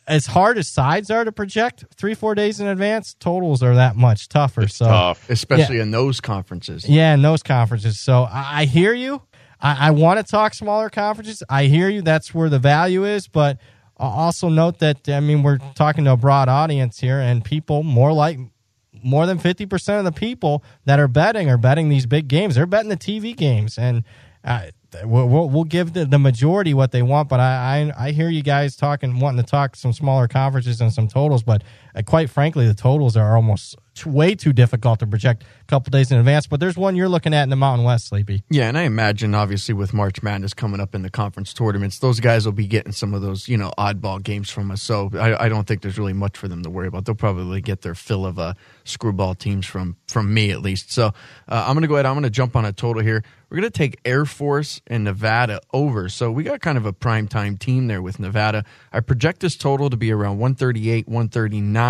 as hard as sides are to project three four days in advance, totals are that much tougher. It's so tough, especially yeah. in those conferences. Yeah, in those conferences. So I, I hear you. I, I want to talk smaller conferences. I hear you. That's where the value is, but also note that I mean we're talking to a broad audience here, and people more like more than fifty percent of the people that are betting are betting these big games. They're betting the TV games, and uh, we'll, we'll, we'll, give the, the majority what they want. But I, I, I hear you guys talking, wanting to talk some smaller conferences and some totals. But quite frankly, the totals are almost way too difficult to project a couple days in advance. But there's one you're looking at in the Mountain West, Sleepy. Yeah, and I imagine obviously with March Madness coming up in the conference tournaments, those guys will be getting some of those you know oddball games from us. So I, I don't think there's really much for them to worry about. They'll probably get their fill of uh, screwball teams from from me at least. So uh, I'm gonna go ahead. I'm gonna jump on a total here. We're gonna take Air Force and Nevada over. So we got kind of a prime time team there with Nevada. I project this total to be around 138, 139.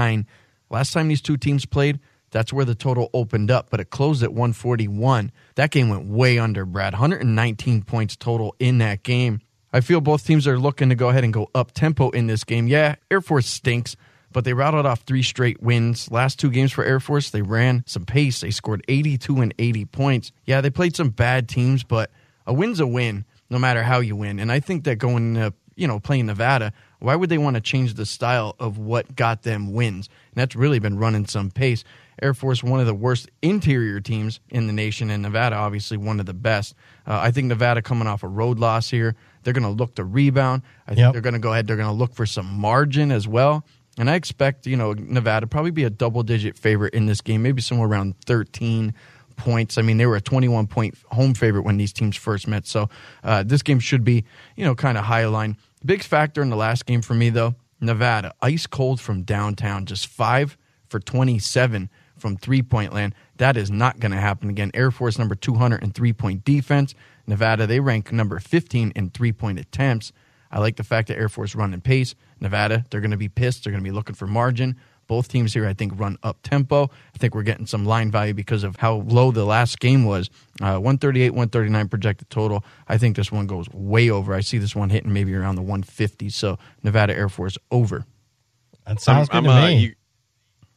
Last time these two teams played, that's where the total opened up, but it closed at 141. That game went way under, Brad. 119 points total in that game. I feel both teams are looking to go ahead and go up tempo in this game. Yeah, Air Force stinks, but they routed off three straight wins. Last two games for Air Force, they ran some pace. They scored 82 and 80 points. Yeah, they played some bad teams, but a win's a win, no matter how you win. And I think that going you know, playing Nevada, why would they want to change the style of what got them wins? And that's really been running some pace. Air Force, one of the worst interior teams in the nation, and Nevada, obviously, one of the best. Uh, I think Nevada coming off a road loss here, they're going to look to rebound. I think yep. they're going to go ahead, they're going to look for some margin as well. And I expect, you know, Nevada probably be a double digit favorite in this game, maybe somewhere around 13 points. I mean, they were a 21 point home favorite when these teams first met. So uh, this game should be, you know, kind of high line. Big factor in the last game for me, though, Nevada, ice cold from downtown, just five for 27 from three point land. That is not going to happen again. Air Force number 200 in three point defense. Nevada, they rank number 15 in three point attempts. I like the fact that Air Force running pace. Nevada, they're going to be pissed. They're going to be looking for margin. Both teams here, I think, run up tempo. I think we're getting some line value because of how low the last game was. Uh, 138, 139 projected total. I think this one goes way over. I see this one hitting maybe around the 150. So Nevada Air Force over. That sounds I'm, good I'm, to uh, me. you-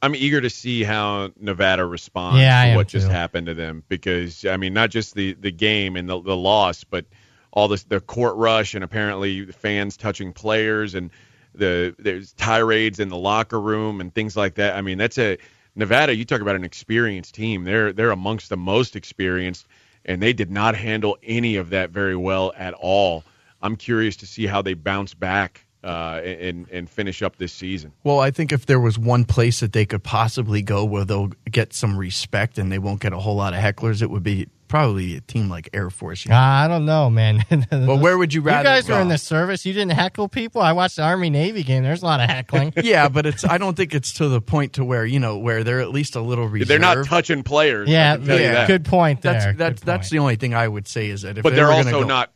I'm eager to see how Nevada responds Yeah, to am what just too. happened to them because I mean not just the the game and the, the loss, but all this the court rush and apparently the fans touching players and the there's tirades in the locker room and things like that. I mean that's a Nevada. You talk about an experienced team. They're they're amongst the most experienced, and they did not handle any of that very well at all. I'm curious to see how they bounce back uh, and and finish up this season. Well, I think if there was one place that they could possibly go where they'll get some respect and they won't get a whole lot of hecklers, it would be probably a team like Air Force. you know? I don't know, man. Well, where would you rather You guys go? were in the service. You didn't heckle people. I watched the Army Navy game. There's a lot of heckling. yeah, but it's. I don't think it's to the point to where you know where they're at least a little reserved. They're not touching players. Yeah, can tell you yeah. that. good point there. That's Good that's that's point. the only thing I would say is that if But they they're also go, not.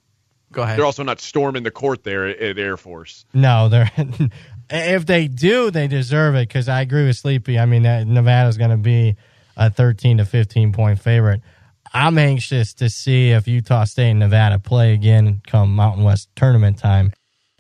Go ahead. They're also not storming the court there at, at Air Force. No, they're if they do, they deserve it because I agree with Sleepy. I mean, that Nevada's going to be a 13 to 15 point favorite. I'm anxious to see if Utah State and Nevada play again come Mountain West tournament time.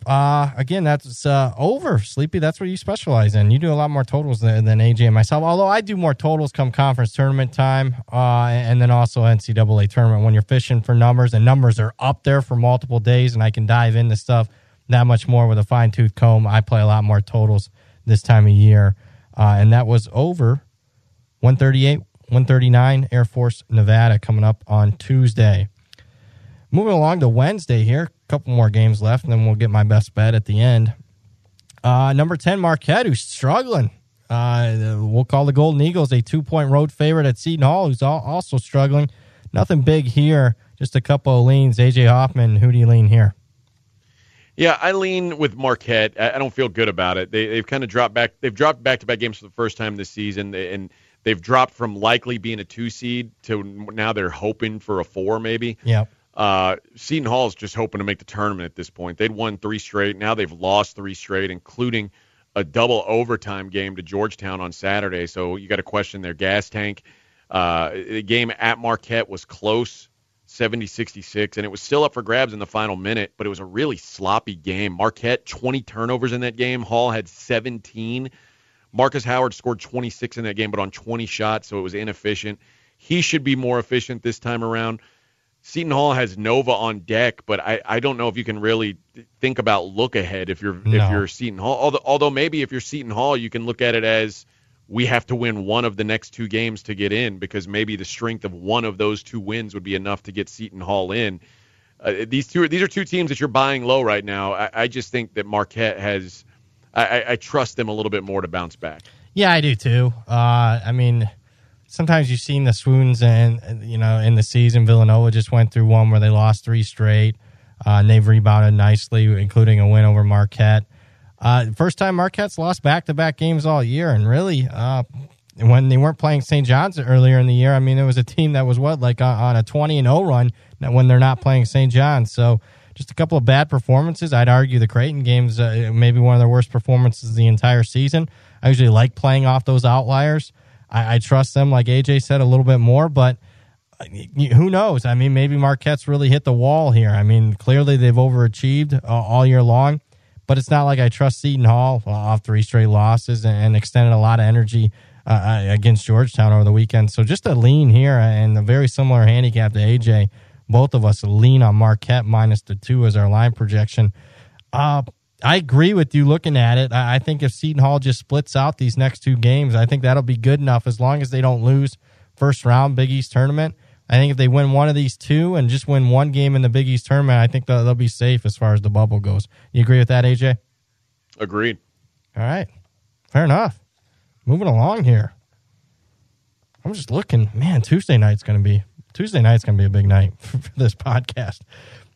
Uh, again, that's uh, over. Sleepy, that's what you specialize in. You do a lot more totals than, than AJ and myself. Although I do more totals come conference tournament time, uh, and then also NCAA tournament when you're fishing for numbers, and numbers are up there for multiple days, and I can dive into stuff that much more with a fine tooth comb. I play a lot more totals this time of year, uh, and that was over 138, 139 Air Force Nevada coming up on Tuesday. Moving along to Wednesday here, a couple more games left, and then we'll get my best bet at the end. Uh, number 10, Marquette, who's struggling. Uh, we'll call the Golden Eagles a two point road favorite at Seton Hall, who's al- also struggling. Nothing big here, just a couple of leans. AJ Hoffman, who do you lean here? Yeah, I lean with Marquette. I, don't feel good about it. They, they've kind of dropped back. They've dropped back-to-back games for the first time this season, and they've dropped from likely being a two seed to now they're hoping for a four, maybe. Yeah. Uh, Seton Hall's just hoping to make the tournament at this point. They'd won three straight. Now they've lost three straight, including a double overtime game to Georgetown on Saturday. So you got to question their gas tank. Uh, the game at Marquette was close, 70 66, and it was still up for grabs in the final minute, but it was a really sloppy game. Marquette, 20 turnovers in that game. Hall had 17. Marcus Howard scored 26 in that game, but on 20 shots, so it was inefficient. He should be more efficient this time around. Seton Hall has Nova on deck, but I, I don't know if you can really think about look ahead if you're No. if you're Seton Hall. Although, although maybe if you're Seton Hall, you can look at it as we have to win one of the next two games to get in because maybe the strength of one of those two wins would be enough to get Seton Hall in. Uh, these two these are two teams that you're buying low right now. I, I just think that Marquette has. I, I, trust them a little bit more to bounce back. Yeah, I do too. Uh, I mean, sometimes you've seen the swoons, and you know, in the season, Villanova just went through one where they lost three straight. Uh, and they've rebounded nicely, including a win over Marquette. Uh, first time Marquette's lost back to back games all year, and really, uh, when they weren't playing St. John's earlier in the year, I mean, it was a team that was what like on, a twenty and zero run when they're not playing St. John's. So just a couple of bad performances. I'd argue the Creighton games uh, maybe one of their worst performances the entire season. I usually like playing off those outliers. I, I trust them, like AJ said, a little bit more, but uh, who knows? I mean, maybe Marquette's really hit the wall here. I mean, clearly they've overachieved uh, all year long, but it's not like I trust Seton Hall uh, off three straight losses and, and extended a lot of energy uh, uh, against Georgetown over the weekend. So just a lean here and a very similar handicap to AJ. Both of us lean on Marquette minus the two as our line projection. Uh, I agree with you looking at it. I, I think if Seton Hall just splits out these next two games, I think that'll be good enough as long as they don't lose first round Big East tournament. I think if they win one of these two and just win one game in the Big East tournament, I think they'll, they'll be safe as far as the bubble goes. You agree with that, AJ? Agreed. All right. Fair enough. Moving along here. I'm just looking, man, Tuesday night's going to be Tuesday night's going to be a big night for this podcast.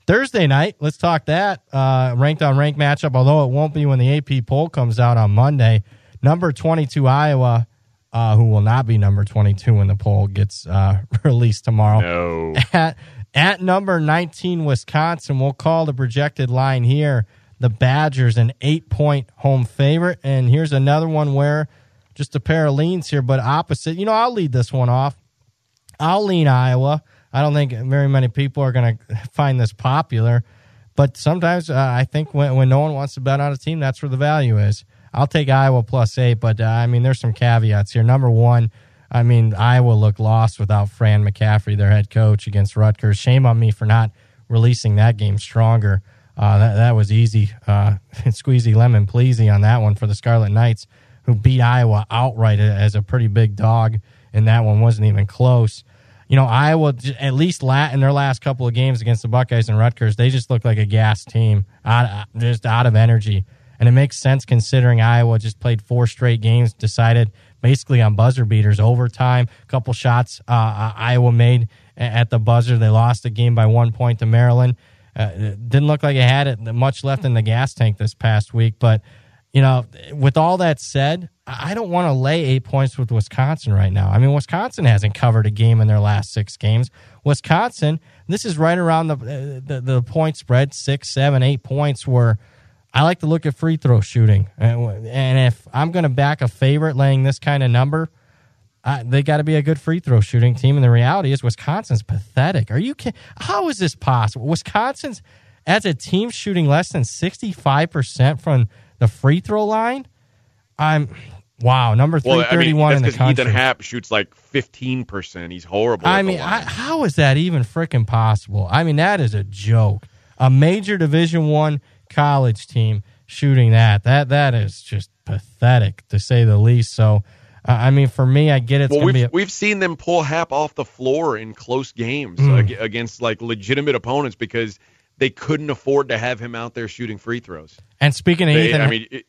Thursday night, let's talk that. Uh, ranked on ranked matchup, although it won't be when the AP poll comes out on Monday. Number 22 Iowa, uh, who will not be number 22 when the poll gets uh, released tomorrow No. at at number 19 Wisconsin. We'll call the projected line here. The Badgers an 8-point home favorite and here's another one where just a pair of leans here, but opposite. You know, I'll lead this one off. I'll lean Iowa. I don't think very many people are going to find this popular, but sometimes uh, I think when, when no one wants to bet on a team, that's where the value is. I'll take Iowa plus eight, but uh, I mean, there's some caveats here. Number one, I mean, Iowa looked lost without Fran McCaffery, their head coach, against Rutgers. Shame on me for not releasing that game stronger. Uh, that, that was easy, uh, squeezy lemon pleasy on that one for the Scarlet Knights, who beat Iowa outright as a pretty big dog, and that one wasn't even close. You know, Iowa, at least lat in their last couple of games against the Buckeyes and Rutgers, they just look like a gas team, out, just out of energy. And it makes sense considering Iowa just played four straight games, decided basically on buzzer beaters, overtime, a couple shots uh, uh Iowa made at the buzzer. They lost the game by one point to Maryland. Uh, didn't look like it had it much left in the gas tank this past week. But, you know, with all that said, I don't want to lay eight points with Wisconsin right now. I mean, Wisconsin hasn't covered a game in their last six games. Wisconsin, this is right around the the, the point spread, six, seven, eight points where – I like to look at free throw shooting, and if I'm going to back a favorite laying this kind of number, I, they got to be a good free throw shooting team. And the reality is, Wisconsin's pathetic. Are you kidding? How is this possible? Wisconsin's as a team shooting less than 65 percent from the free throw line. I'm wow, number three thirty one in the country. Ethan Happ shoots like 15 percent. He's horrible. I mean, I, how is that even freaking possible? I mean, that is a joke. A major Division One college team shooting that. That that is just pathetic to say the least. So, uh, I mean, for me, I get it's well, we've, a- we've seen them pull Happ off the floor in close games mm. against like legitimate opponents because they couldn't afford to have him out there shooting free throws. And speaking of they, Ethan, I mean. It,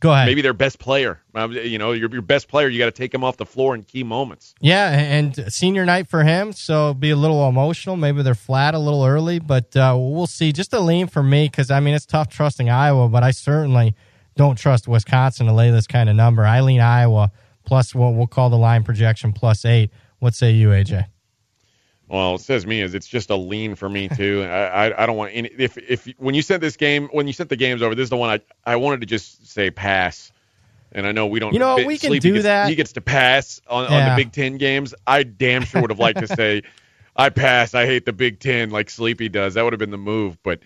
Go ahead. Maybe their best player. Um, you know, your, your best player, you got to take him off the floor in key moments. Yeah, and senior night for him, so be a little emotional. Maybe they're flat a little early, but uh, we'll see. Just a lean for me because, I mean, it's tough trusting Iowa, but I certainly don't trust Wisconsin to lay this kind of number. I lean Iowa plus what we'll call the line projection plus eight. What say you, AJ? Well, it says me is it's just a lean for me too. I, I, I don't want any if if when you sent this game when you sent the games over, this is the one I I wanted to just say pass. And I know we don't. You know we can do gets, that. He gets to pass on, yeah. on the Big Ten games. I damn sure would have liked to say, I pass. I hate the Big Ten like Sleepy does. That would have been the move. But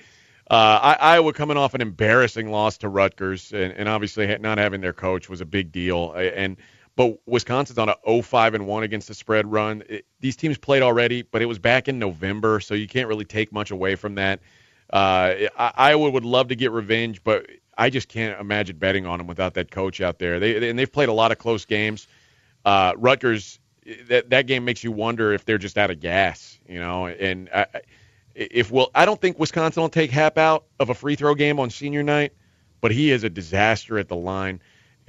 uh, I, Iowa coming off an embarrassing loss to Rutgers, and, and obviously not having their coach was a big deal. And but Wisconsin's on a 0-5 and 1 against the spread run. It, these teams played already, but it was back in November, so you can't really take much away from that. Uh, I, Iowa would love to get revenge, but I just can't imagine betting on them without that coach out there. They and they've played a lot of close games. Uh, Rutgers, that that game makes you wonder if they're just out of gas, you know. And I, if will, I don't think Wisconsin will take Happ out of a free throw game on senior night, but he is a disaster at the line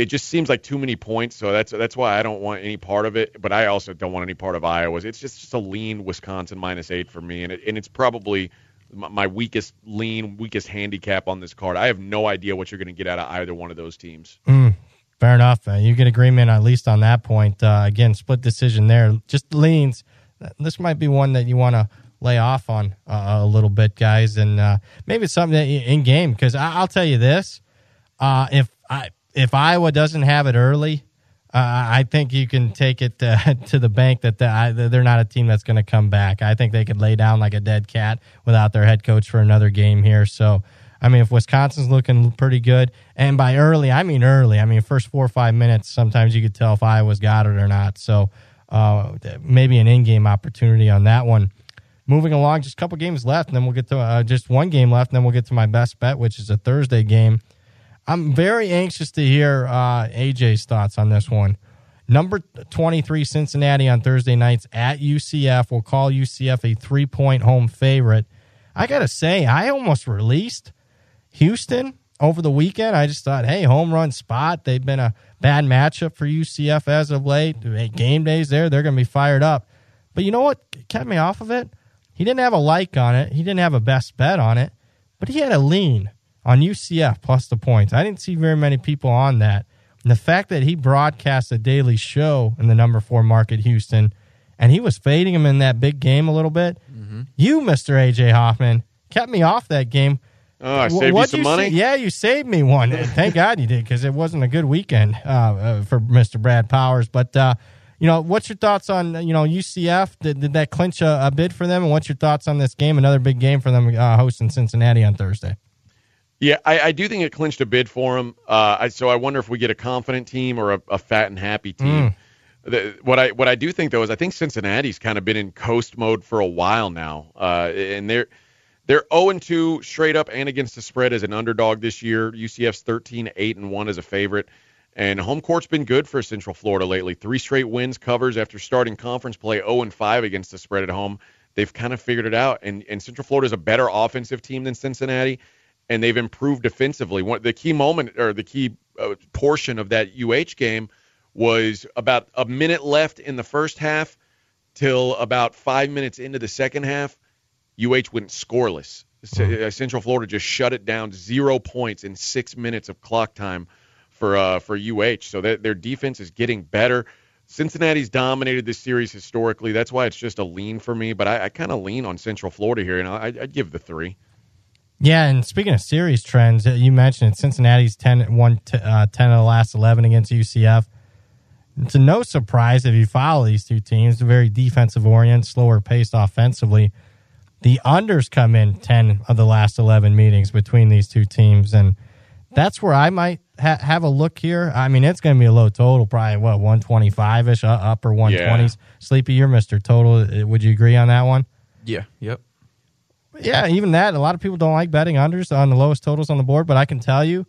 it just seems like too many points. So that's that's why I don't want any part of it. But I also don't want any part of Iowa's. It's just, just a lean Wisconsin minus eight for me, and it, and it's probably my weakest lean, weakest handicap on this card. I have no idea what you're going to get out of either one of those teams. Mm, fair enough. Uh, you get agreement at least on that point. Uh, again, split decision there. Just leans. This might be one that you want to lay off on uh, a little bit, guys, and uh, maybe something in game because I'll tell you this: uh, if I if Iowa doesn't have it early, uh, I think you can take it to, to the bank that the, they're not a team that's going to come back. I think they could lay down like a dead cat without their head coach for another game here. So, I mean, if Wisconsin's looking pretty good, and by early, I mean early. I mean, first four or five minutes, sometimes you could tell if Iowa's got it or not. So, uh, maybe an in game opportunity on that one. Moving along, just a couple games left, and then we'll get to uh, just one game left, and then we'll get to my best bet, which is a Thursday game. I'm very anxious to hear uh, AJ's thoughts on this one. Number 23, Cincinnati on Thursday nights at UCF. We'll call UCF a three point home favorite. I got to say, I almost released Houston over the weekend. I just thought, hey, home run spot. They've been a bad matchup for UCF as of late. Game days there, they're going to be fired up. But you know what kept me off of it? He didn't have a like on it, he didn't have a best bet on it, but he had a lean on UCF plus the points. I didn't see very many people on that. And the fact that he broadcast a daily show in the number four market, Houston, and he was fading him in that big game a little bit. Mm-hmm. You, Mr. AJ Hoffman, kept me off that game. Oh, I saved you What'd some money. Say? Yeah, you saved me one. Thank God you did because it wasn't a good weekend uh, uh, for Mr. Brad Powers. But uh, you know, what's your thoughts on you know UCF? Did, did that clinch a, a, bid for them? And what's your thoughts on this game? Another big game for them uh, hosting Cincinnati on Thursday. Yeah, I, I, do think it clinched a bid for them. Uh, I, so I wonder if we get a confident team or a, a fat and happy team. Mm. The, what I what I do think though is I think Cincinnati's kind of been in coast mode for a while now, uh, and they're they're 0 2 straight up and against the spread as an underdog this year. UCF's 13 8 and 1 as a favorite. And home court's been good for Central Florida lately. Three straight wins, covers after starting conference play 0 and 5 against the spread at home. They've kind of figured it out. And, and Central Florida is a better offensive team than Cincinnati, and they've improved defensively. One, the key moment or the key uh, portion of that UH game was about a minute left in the first half till about five minutes into the second half. UH went scoreless. Mm-hmm. Central Florida just shut it down, zero points in six minutes of clock time for uh, for UH. So that their defense is getting better. Cincinnati's dominated this series historically. That's why it's just a lean for me. But I, I kind of lean on Central Florida here, and I, I'd give the three. Yeah, and speaking of series trends, uh, you mentioned Cincinnati's 10 won t- uh, 10 of the last 11 against UCF. It's no surprise if you follow these two teams, very defensive oriented, slower paced offensively. The unders come in 10 of the last 11 meetings between these two teams. And that's where I might ha- have a look here. I mean, it's going to be a low total, probably, what, 125 ish, uh, upper 120s. Yeah. Sleepy, you're Mr. Total. Uh, would you agree on that one? Yeah, yep. Yeah, even that. A lot of people don't like betting unders on the lowest totals on the board, but I can tell you,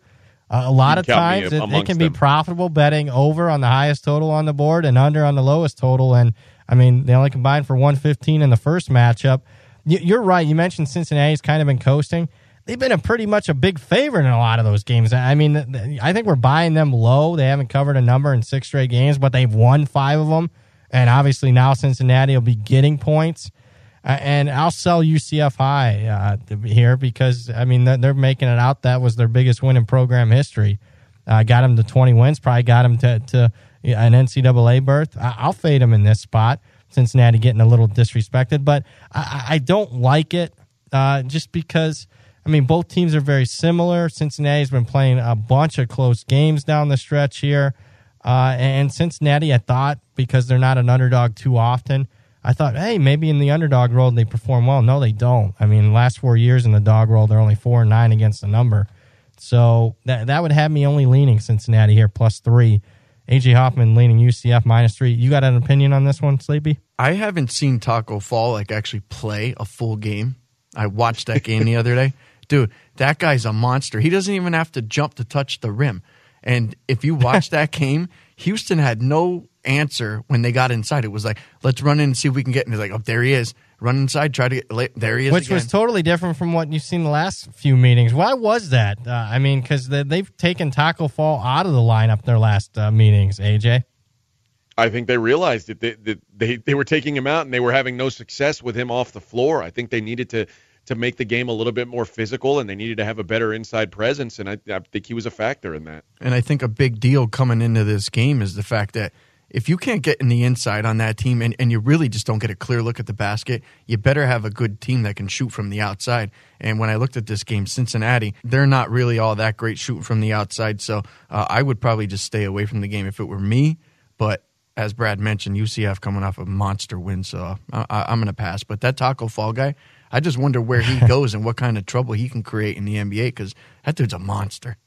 uh, a lot of times it, it, can be them. profitable betting over on the highest total on the board and under on the lowest total. And I mean, they only combined for 115 in the first matchup. You're right. You mentioned Cincinnati's kind of been coasting. They've been a pretty much a big favorite in a lot of those games. I mean, I think we're buying them low. They haven't covered a number in six straight games, but they've won five of them. And obviously now Cincinnati will be getting points. Uh, and I'll sell UCF high uh, here because I mean they're making it out that was their biggest win in program history. Uh, got them to 20 wins, probably got them to, to an NCAA berth. I, will fade them in this spot. Cincinnati getting a little disrespected, but I, I don't like it uh, just because. I mean, both teams are very similar. Cincinnati's been playing a bunch of close games down the stretch here. Uh, and Cincinnati, I thought, because they're not an underdog too often, I thought, hey, maybe in the underdog role they perform well. No, they don't. I mean, last four years in the dog role, they're only four and nine against the number. So that that would have me only leaning Cincinnati here plus three. AJ Hoffman leaning UCF minus three. You got an opinion on this one, Sleepy? I haven't seen Tacko Fall like actually play a full game. I watched that game the other day. Dude, that guy's a monster. He doesn't even have to jump to touch the rim. And if you watch that game, Houston had no answer when they got inside. It was like, let's run in and see if we can get. And he's like, oh, there he is. Run inside, try to get. There he is. Which again. was totally different from what you've seen the last few meetings. Why was that? Uh, I mean, because they've taken Tacko Fall out of the lineup their last uh, meetings. AJ. I think they realized that they, that they they were taking him out and they were having no success with him off the floor. I think they needed to to make the game a little bit more physical, and they needed to have a better inside presence. And I, I think he was a factor in that. And I think a big deal coming into this game is the fact that if you can't get in the inside on that team and, and you really just don't get a clear look at the basket, you better have a good team that can shoot from the outside. And when I looked at this game, Cincinnati, they're not really all that great shooting from the outside. So uh, I would probably just stay away from the game if it were me. But as Brad mentioned, UCF coming off a monster win, so I, am going to pass. But that Tacko Fall guy, I just wonder where he goes and what kind of trouble he can create in the NBA because that dude's a monster.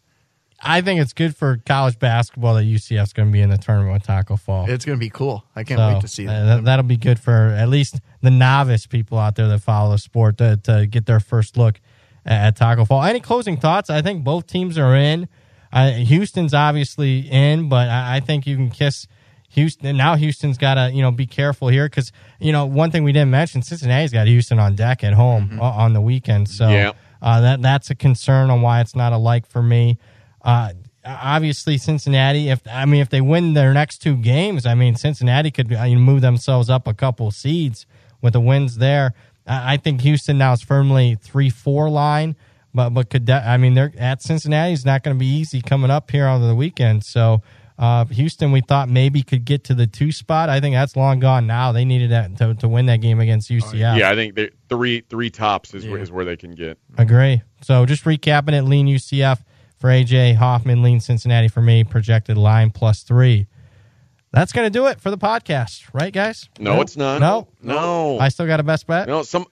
I think it's good for college basketball that UCF's going to be in the tournament with Tacko Fall. It's going to be cool. I can't so, wait to see that. Uh, that'll be good for at least the novice people out there that follow the sport to, to get their first look at, at, Tacko Fall. Any closing thoughts? I think both teams are in. Uh, Houston's obviously in, but I, I, think you can kiss Houston. Now Houston's got to you know be careful here because you know one thing we didn't mention: Cincinnati's got Houston on deck at home mm-hmm. on the weekend. So yeah. uh, that that's a concern on why it's not a like for me. Uh, obviously, Cincinnati. If I mean, if they win their next two games, I mean, Cincinnati could uh, move themselves up a couple seeds with the wins there. I think Houston now is firmly three four line, but but could that, I mean they're at Cincinnati is not going to be easy coming up here on the weekend. So uh, Houston, we thought maybe could get to the two spot. I think that's long gone now. They needed that to, to win that game against UCF. Yeah, I think three three tops is, yeah. is where they can get. Agree. So just recapping it, lean UCF for AJ Hoffman, lean Cincinnati for me, projected line plus three. That's going to do it for the podcast, right, guys? No, it's not. No, No. I still got a best bet. no, some.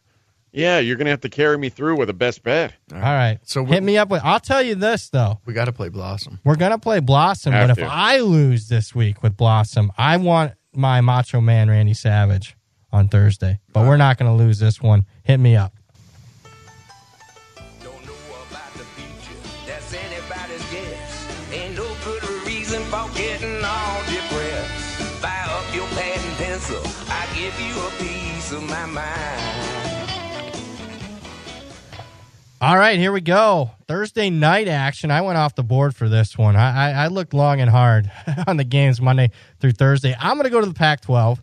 Yeah, you're gonna have to carry me through with a best bet. All right. So So hit me up with. I'll tell you this though. We got to play Blossom. We're gonna play Blossom, Have but if. I lose this week with Blossom, I want my Macho Man Randy Savage on Thursday. But we're not gonna lose this one. Hit me up. All right, here we go. Thursday night action. I went off the board for this one. I, I, I looked long and hard on the games Monday through Thursday. I'm going to go to the Pac 12.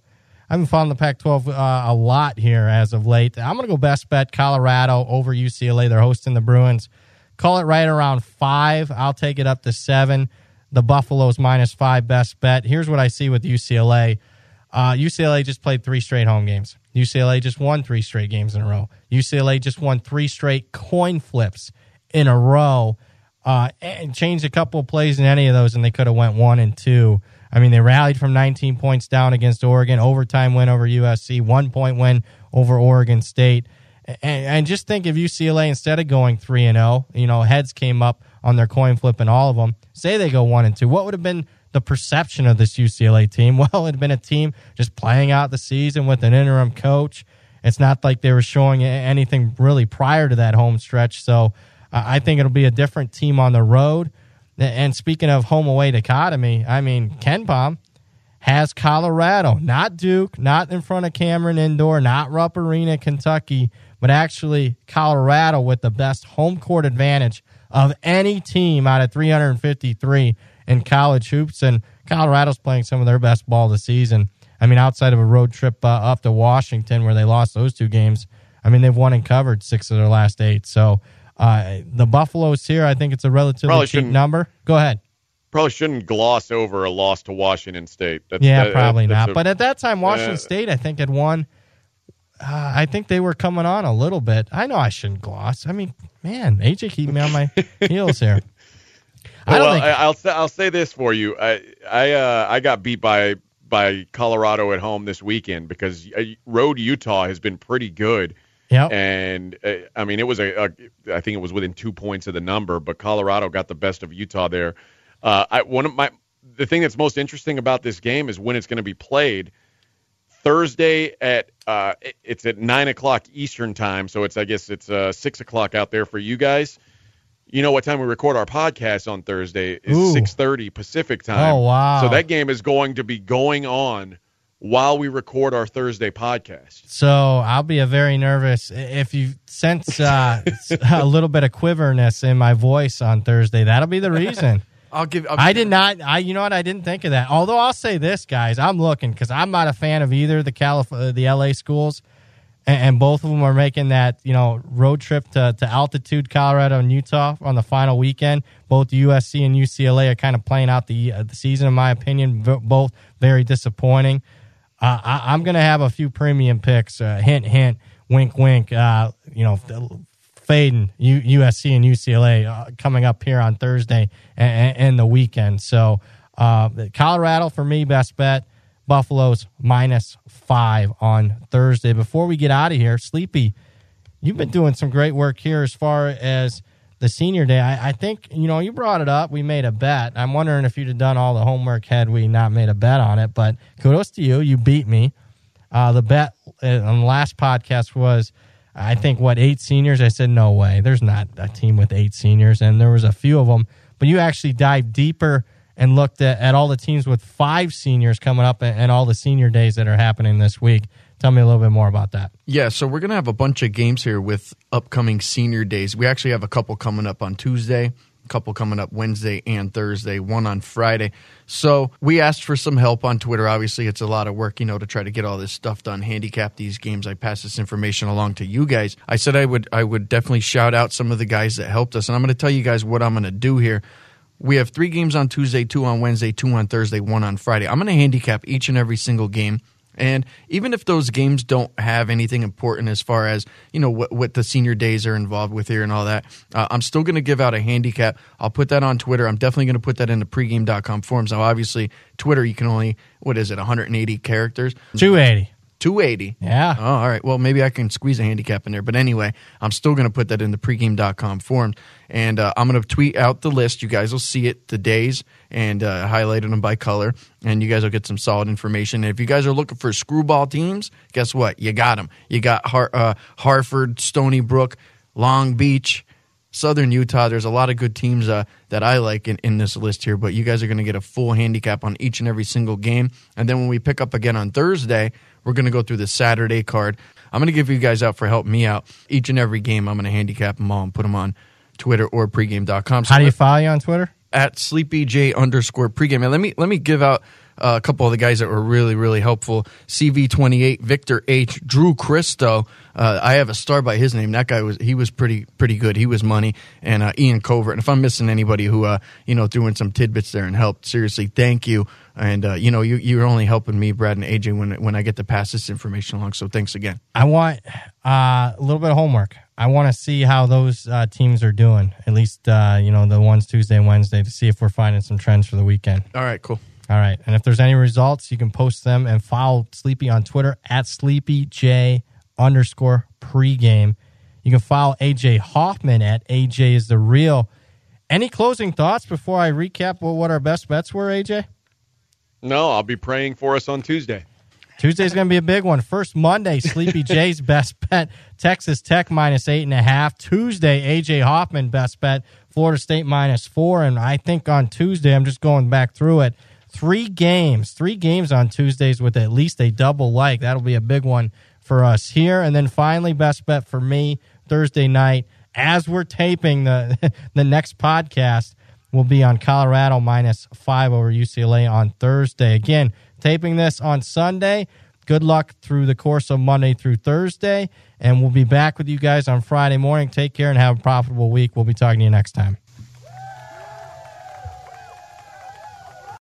I haven't found the Pac 12 uh, a lot here as of late. I'm going to go best bet Colorado over UCLA. They're hosting the Bruins. Call it right around five. I'll take it up to seven. The Buffaloes minus five best bet. Here's what I see with UCLA. Uh, UCLA just played three straight home games. UCLA just won three straight games in a row. UCLA just won three straight coin flips in a row. Uh, and changed a couple of plays in any of those, and they could have went one and two. I mean, they rallied from 19 points down against Oregon, overtime win over USC, one point win over Oregon State. And, and just think if UCLA instead of going three and zero, you know, heads came up on their coin flip and all of them. Say they go one and two, what would have been the perception of this UCLA team? Well, it had been a team just playing out the season with an interim coach. It's not like they were showing anything really prior to that home stretch. So I think it'll be a different team on the road. And speaking of home away dichotomy, I mean, KenPom has Colorado, not Duke, not in front of Cameron Indoor, not Rupp Arena, Kentucky, but actually Colorado with the best home court advantage of any team out of 353 in college hoops. And Colorado's playing some of their best ball this season. I mean, outside of a road trip uh, up to Washington where they lost those two games, I mean, they've won and covered six of their last eight. So uh, the Buffaloes here, I think it's a relatively Probably cheap number. Go ahead. Probably shouldn't gloss over a loss to Washington State. That's, Yeah, that- probably that's not. a- but at that time, Washington uh, State, I think, had won. Uh, I think they were coming on a little bit. I know I shouldn't gloss. I mean, man, AJ keeping me on my heels here. I well, think. I'll say I'll say this for you. I I uh, I got beat by by Colorado at home this weekend because uh, road Utah has been pretty good. yep. And uh, I mean, it was a, a I think it was within two points of the number, but Colorado got the best of Utah there. Uh, I one of my the thing that's most interesting about this game is when it's going to be played. Thursday at uh, it's at nine o'clock Eastern time, so it's I guess it's uh, six o'clock out there for you guys. You know what time we record our podcast on Thursday is six thirty Pacific time. Oh, wow. So that game is going to be going on while we record our Thursday podcast. So I'll be a very nervous if you sense uh, a little bit of quiverness in my voice on Thursday. That'll be the reason. I'll give. I'll, I did not. I you know what? I didn't think of that. Although I'll say this, guys, I'm looking because I'm not a fan of either the Calif- uh, the LA schools, and, and both of them are making that you know road trip to, to altitude, Colorado and Utah on the final weekend. Both USC and UCLA are kind of playing out the uh, the season, in my opinion. V- both very disappointing. Uh, I, I'm going to have a few premium picks. Uh, hint, hint, wink, wink. Uh, you know, fading U- USC and UCLA uh, coming up here on Thursday and, and the weekend. So uh, Colorado for me, best bet. Buffalo's minus five on Thursday. Before we get out of here, Sleepy, you've been doing some great work here as far as the senior day. I, I think you know you brought it up. We made a bet. I'm wondering if you'd have done all the homework had we not made a bet on it. But kudos to you. You beat me. Uh, the bet uh, on the last podcast was, I think, what eight seniors. I said no way. There's not a team with eight seniors, and there was a few of them. But you actually dived deeper and looked at, at all the teams with five seniors coming up and, and all the senior days that are happening this week. Tell me a little bit more about that. Yeah, so we're gonna have a bunch of games here with upcoming senior days. We actually have a couple coming up on Tuesday, couple coming up Wednesday and Thursday, one on Friday. So we asked for some help on Twitter. Obviously, it's a lot of work, you know, to try to get all this stuff done, handicap these games. I pass this information along to you guys. I said I would I would definitely shout out some of the guys that helped us, and I'm gonna tell you guys what I'm gonna do here. We have three games on Tuesday, two on Wednesday, two on Thursday, one on Friday. I'm going to handicap each and every single game And even if those games don't have anything important as far as you know what, what the senior days are involved with here and all that, uh, I'm still going to give out a handicap. I'll put that on Twitter. I'm definitely going to put that in the pregame.com forums. Now, obviously, Twitter you can only what is it 180 characters. 280. 280. Yeah. Oh, all right. Well, maybe I can squeeze a handicap in there. But anyway, I'm still going to put that in the pregame.com forums. And uh, I'm going to tweet out the list. You guys will see it, the days, and uh, highlighted them by color. And you guys will get some solid information. And if you guys are looking for screwball teams, guess what? You got them. You got Har- uh, Hartford, Stony Brook, Long Beach. Southern Utah, there's a lot of good teams uh, that I like in, in this list here, but you guys are going to get a full handicap on each and every single game. And then when we pick up again on Thursday, we're going to go through the Saturday card. I'm going to give you guys out for helping me out. Each and every game, I'm going to handicap them all and put them on Twitter or pregame.com. So How do you follow you on Twitter? at sleepyj underscore pregame. And let me let me give out uh, a couple of the guys that were really really helpful. CV28, Victor H, Drew Christo. Uh, I have a star by his name. That guy was he was pretty pretty good. He was money and uh, Ian Covert. And if I'm missing anybody who uh, you know threw in some tidbits there and helped, seriously, thank you. And uh, you know you you're only helping me, Brad and AJ, when when I get to pass this information along. So thanks again. I want uh, a little bit of homework. I want to see how those uh, teams are doing. At least uh, you know the ones Tuesday and Wednesday to see if we're finding some trends for the weekend. All right, cool. All right, and if there's any results, you can post them and follow Sleepy on Twitter at SleepyJ underscore pregame. You can follow AJ Hoffman at AJ is the real. Any closing thoughts before I recap what, our best bets were, AJ? No, I'll be praying for us on Tuesday. Tuesday's going to be a big one. First Monday, Sleepy J's best bet, Texas Tech minus eight and a half. Tuesday, AJ Hoffman best bet, Florida State minus four. And I think on Tuesday, I'm just going back through it. Three games, three games on Tuesdays with at least a double like. That'll be a big one for us here. And then finally, best bet for me Thursday night as we're taping the the next podcast will be on Colorado minus five over UCLA on Thursday. Again, taping this on Sunday. Good luck through the course of Monday through Thursday. And we'll be back with you guys on Friday morning. Take care and have a profitable week. We'll be talking to you next time.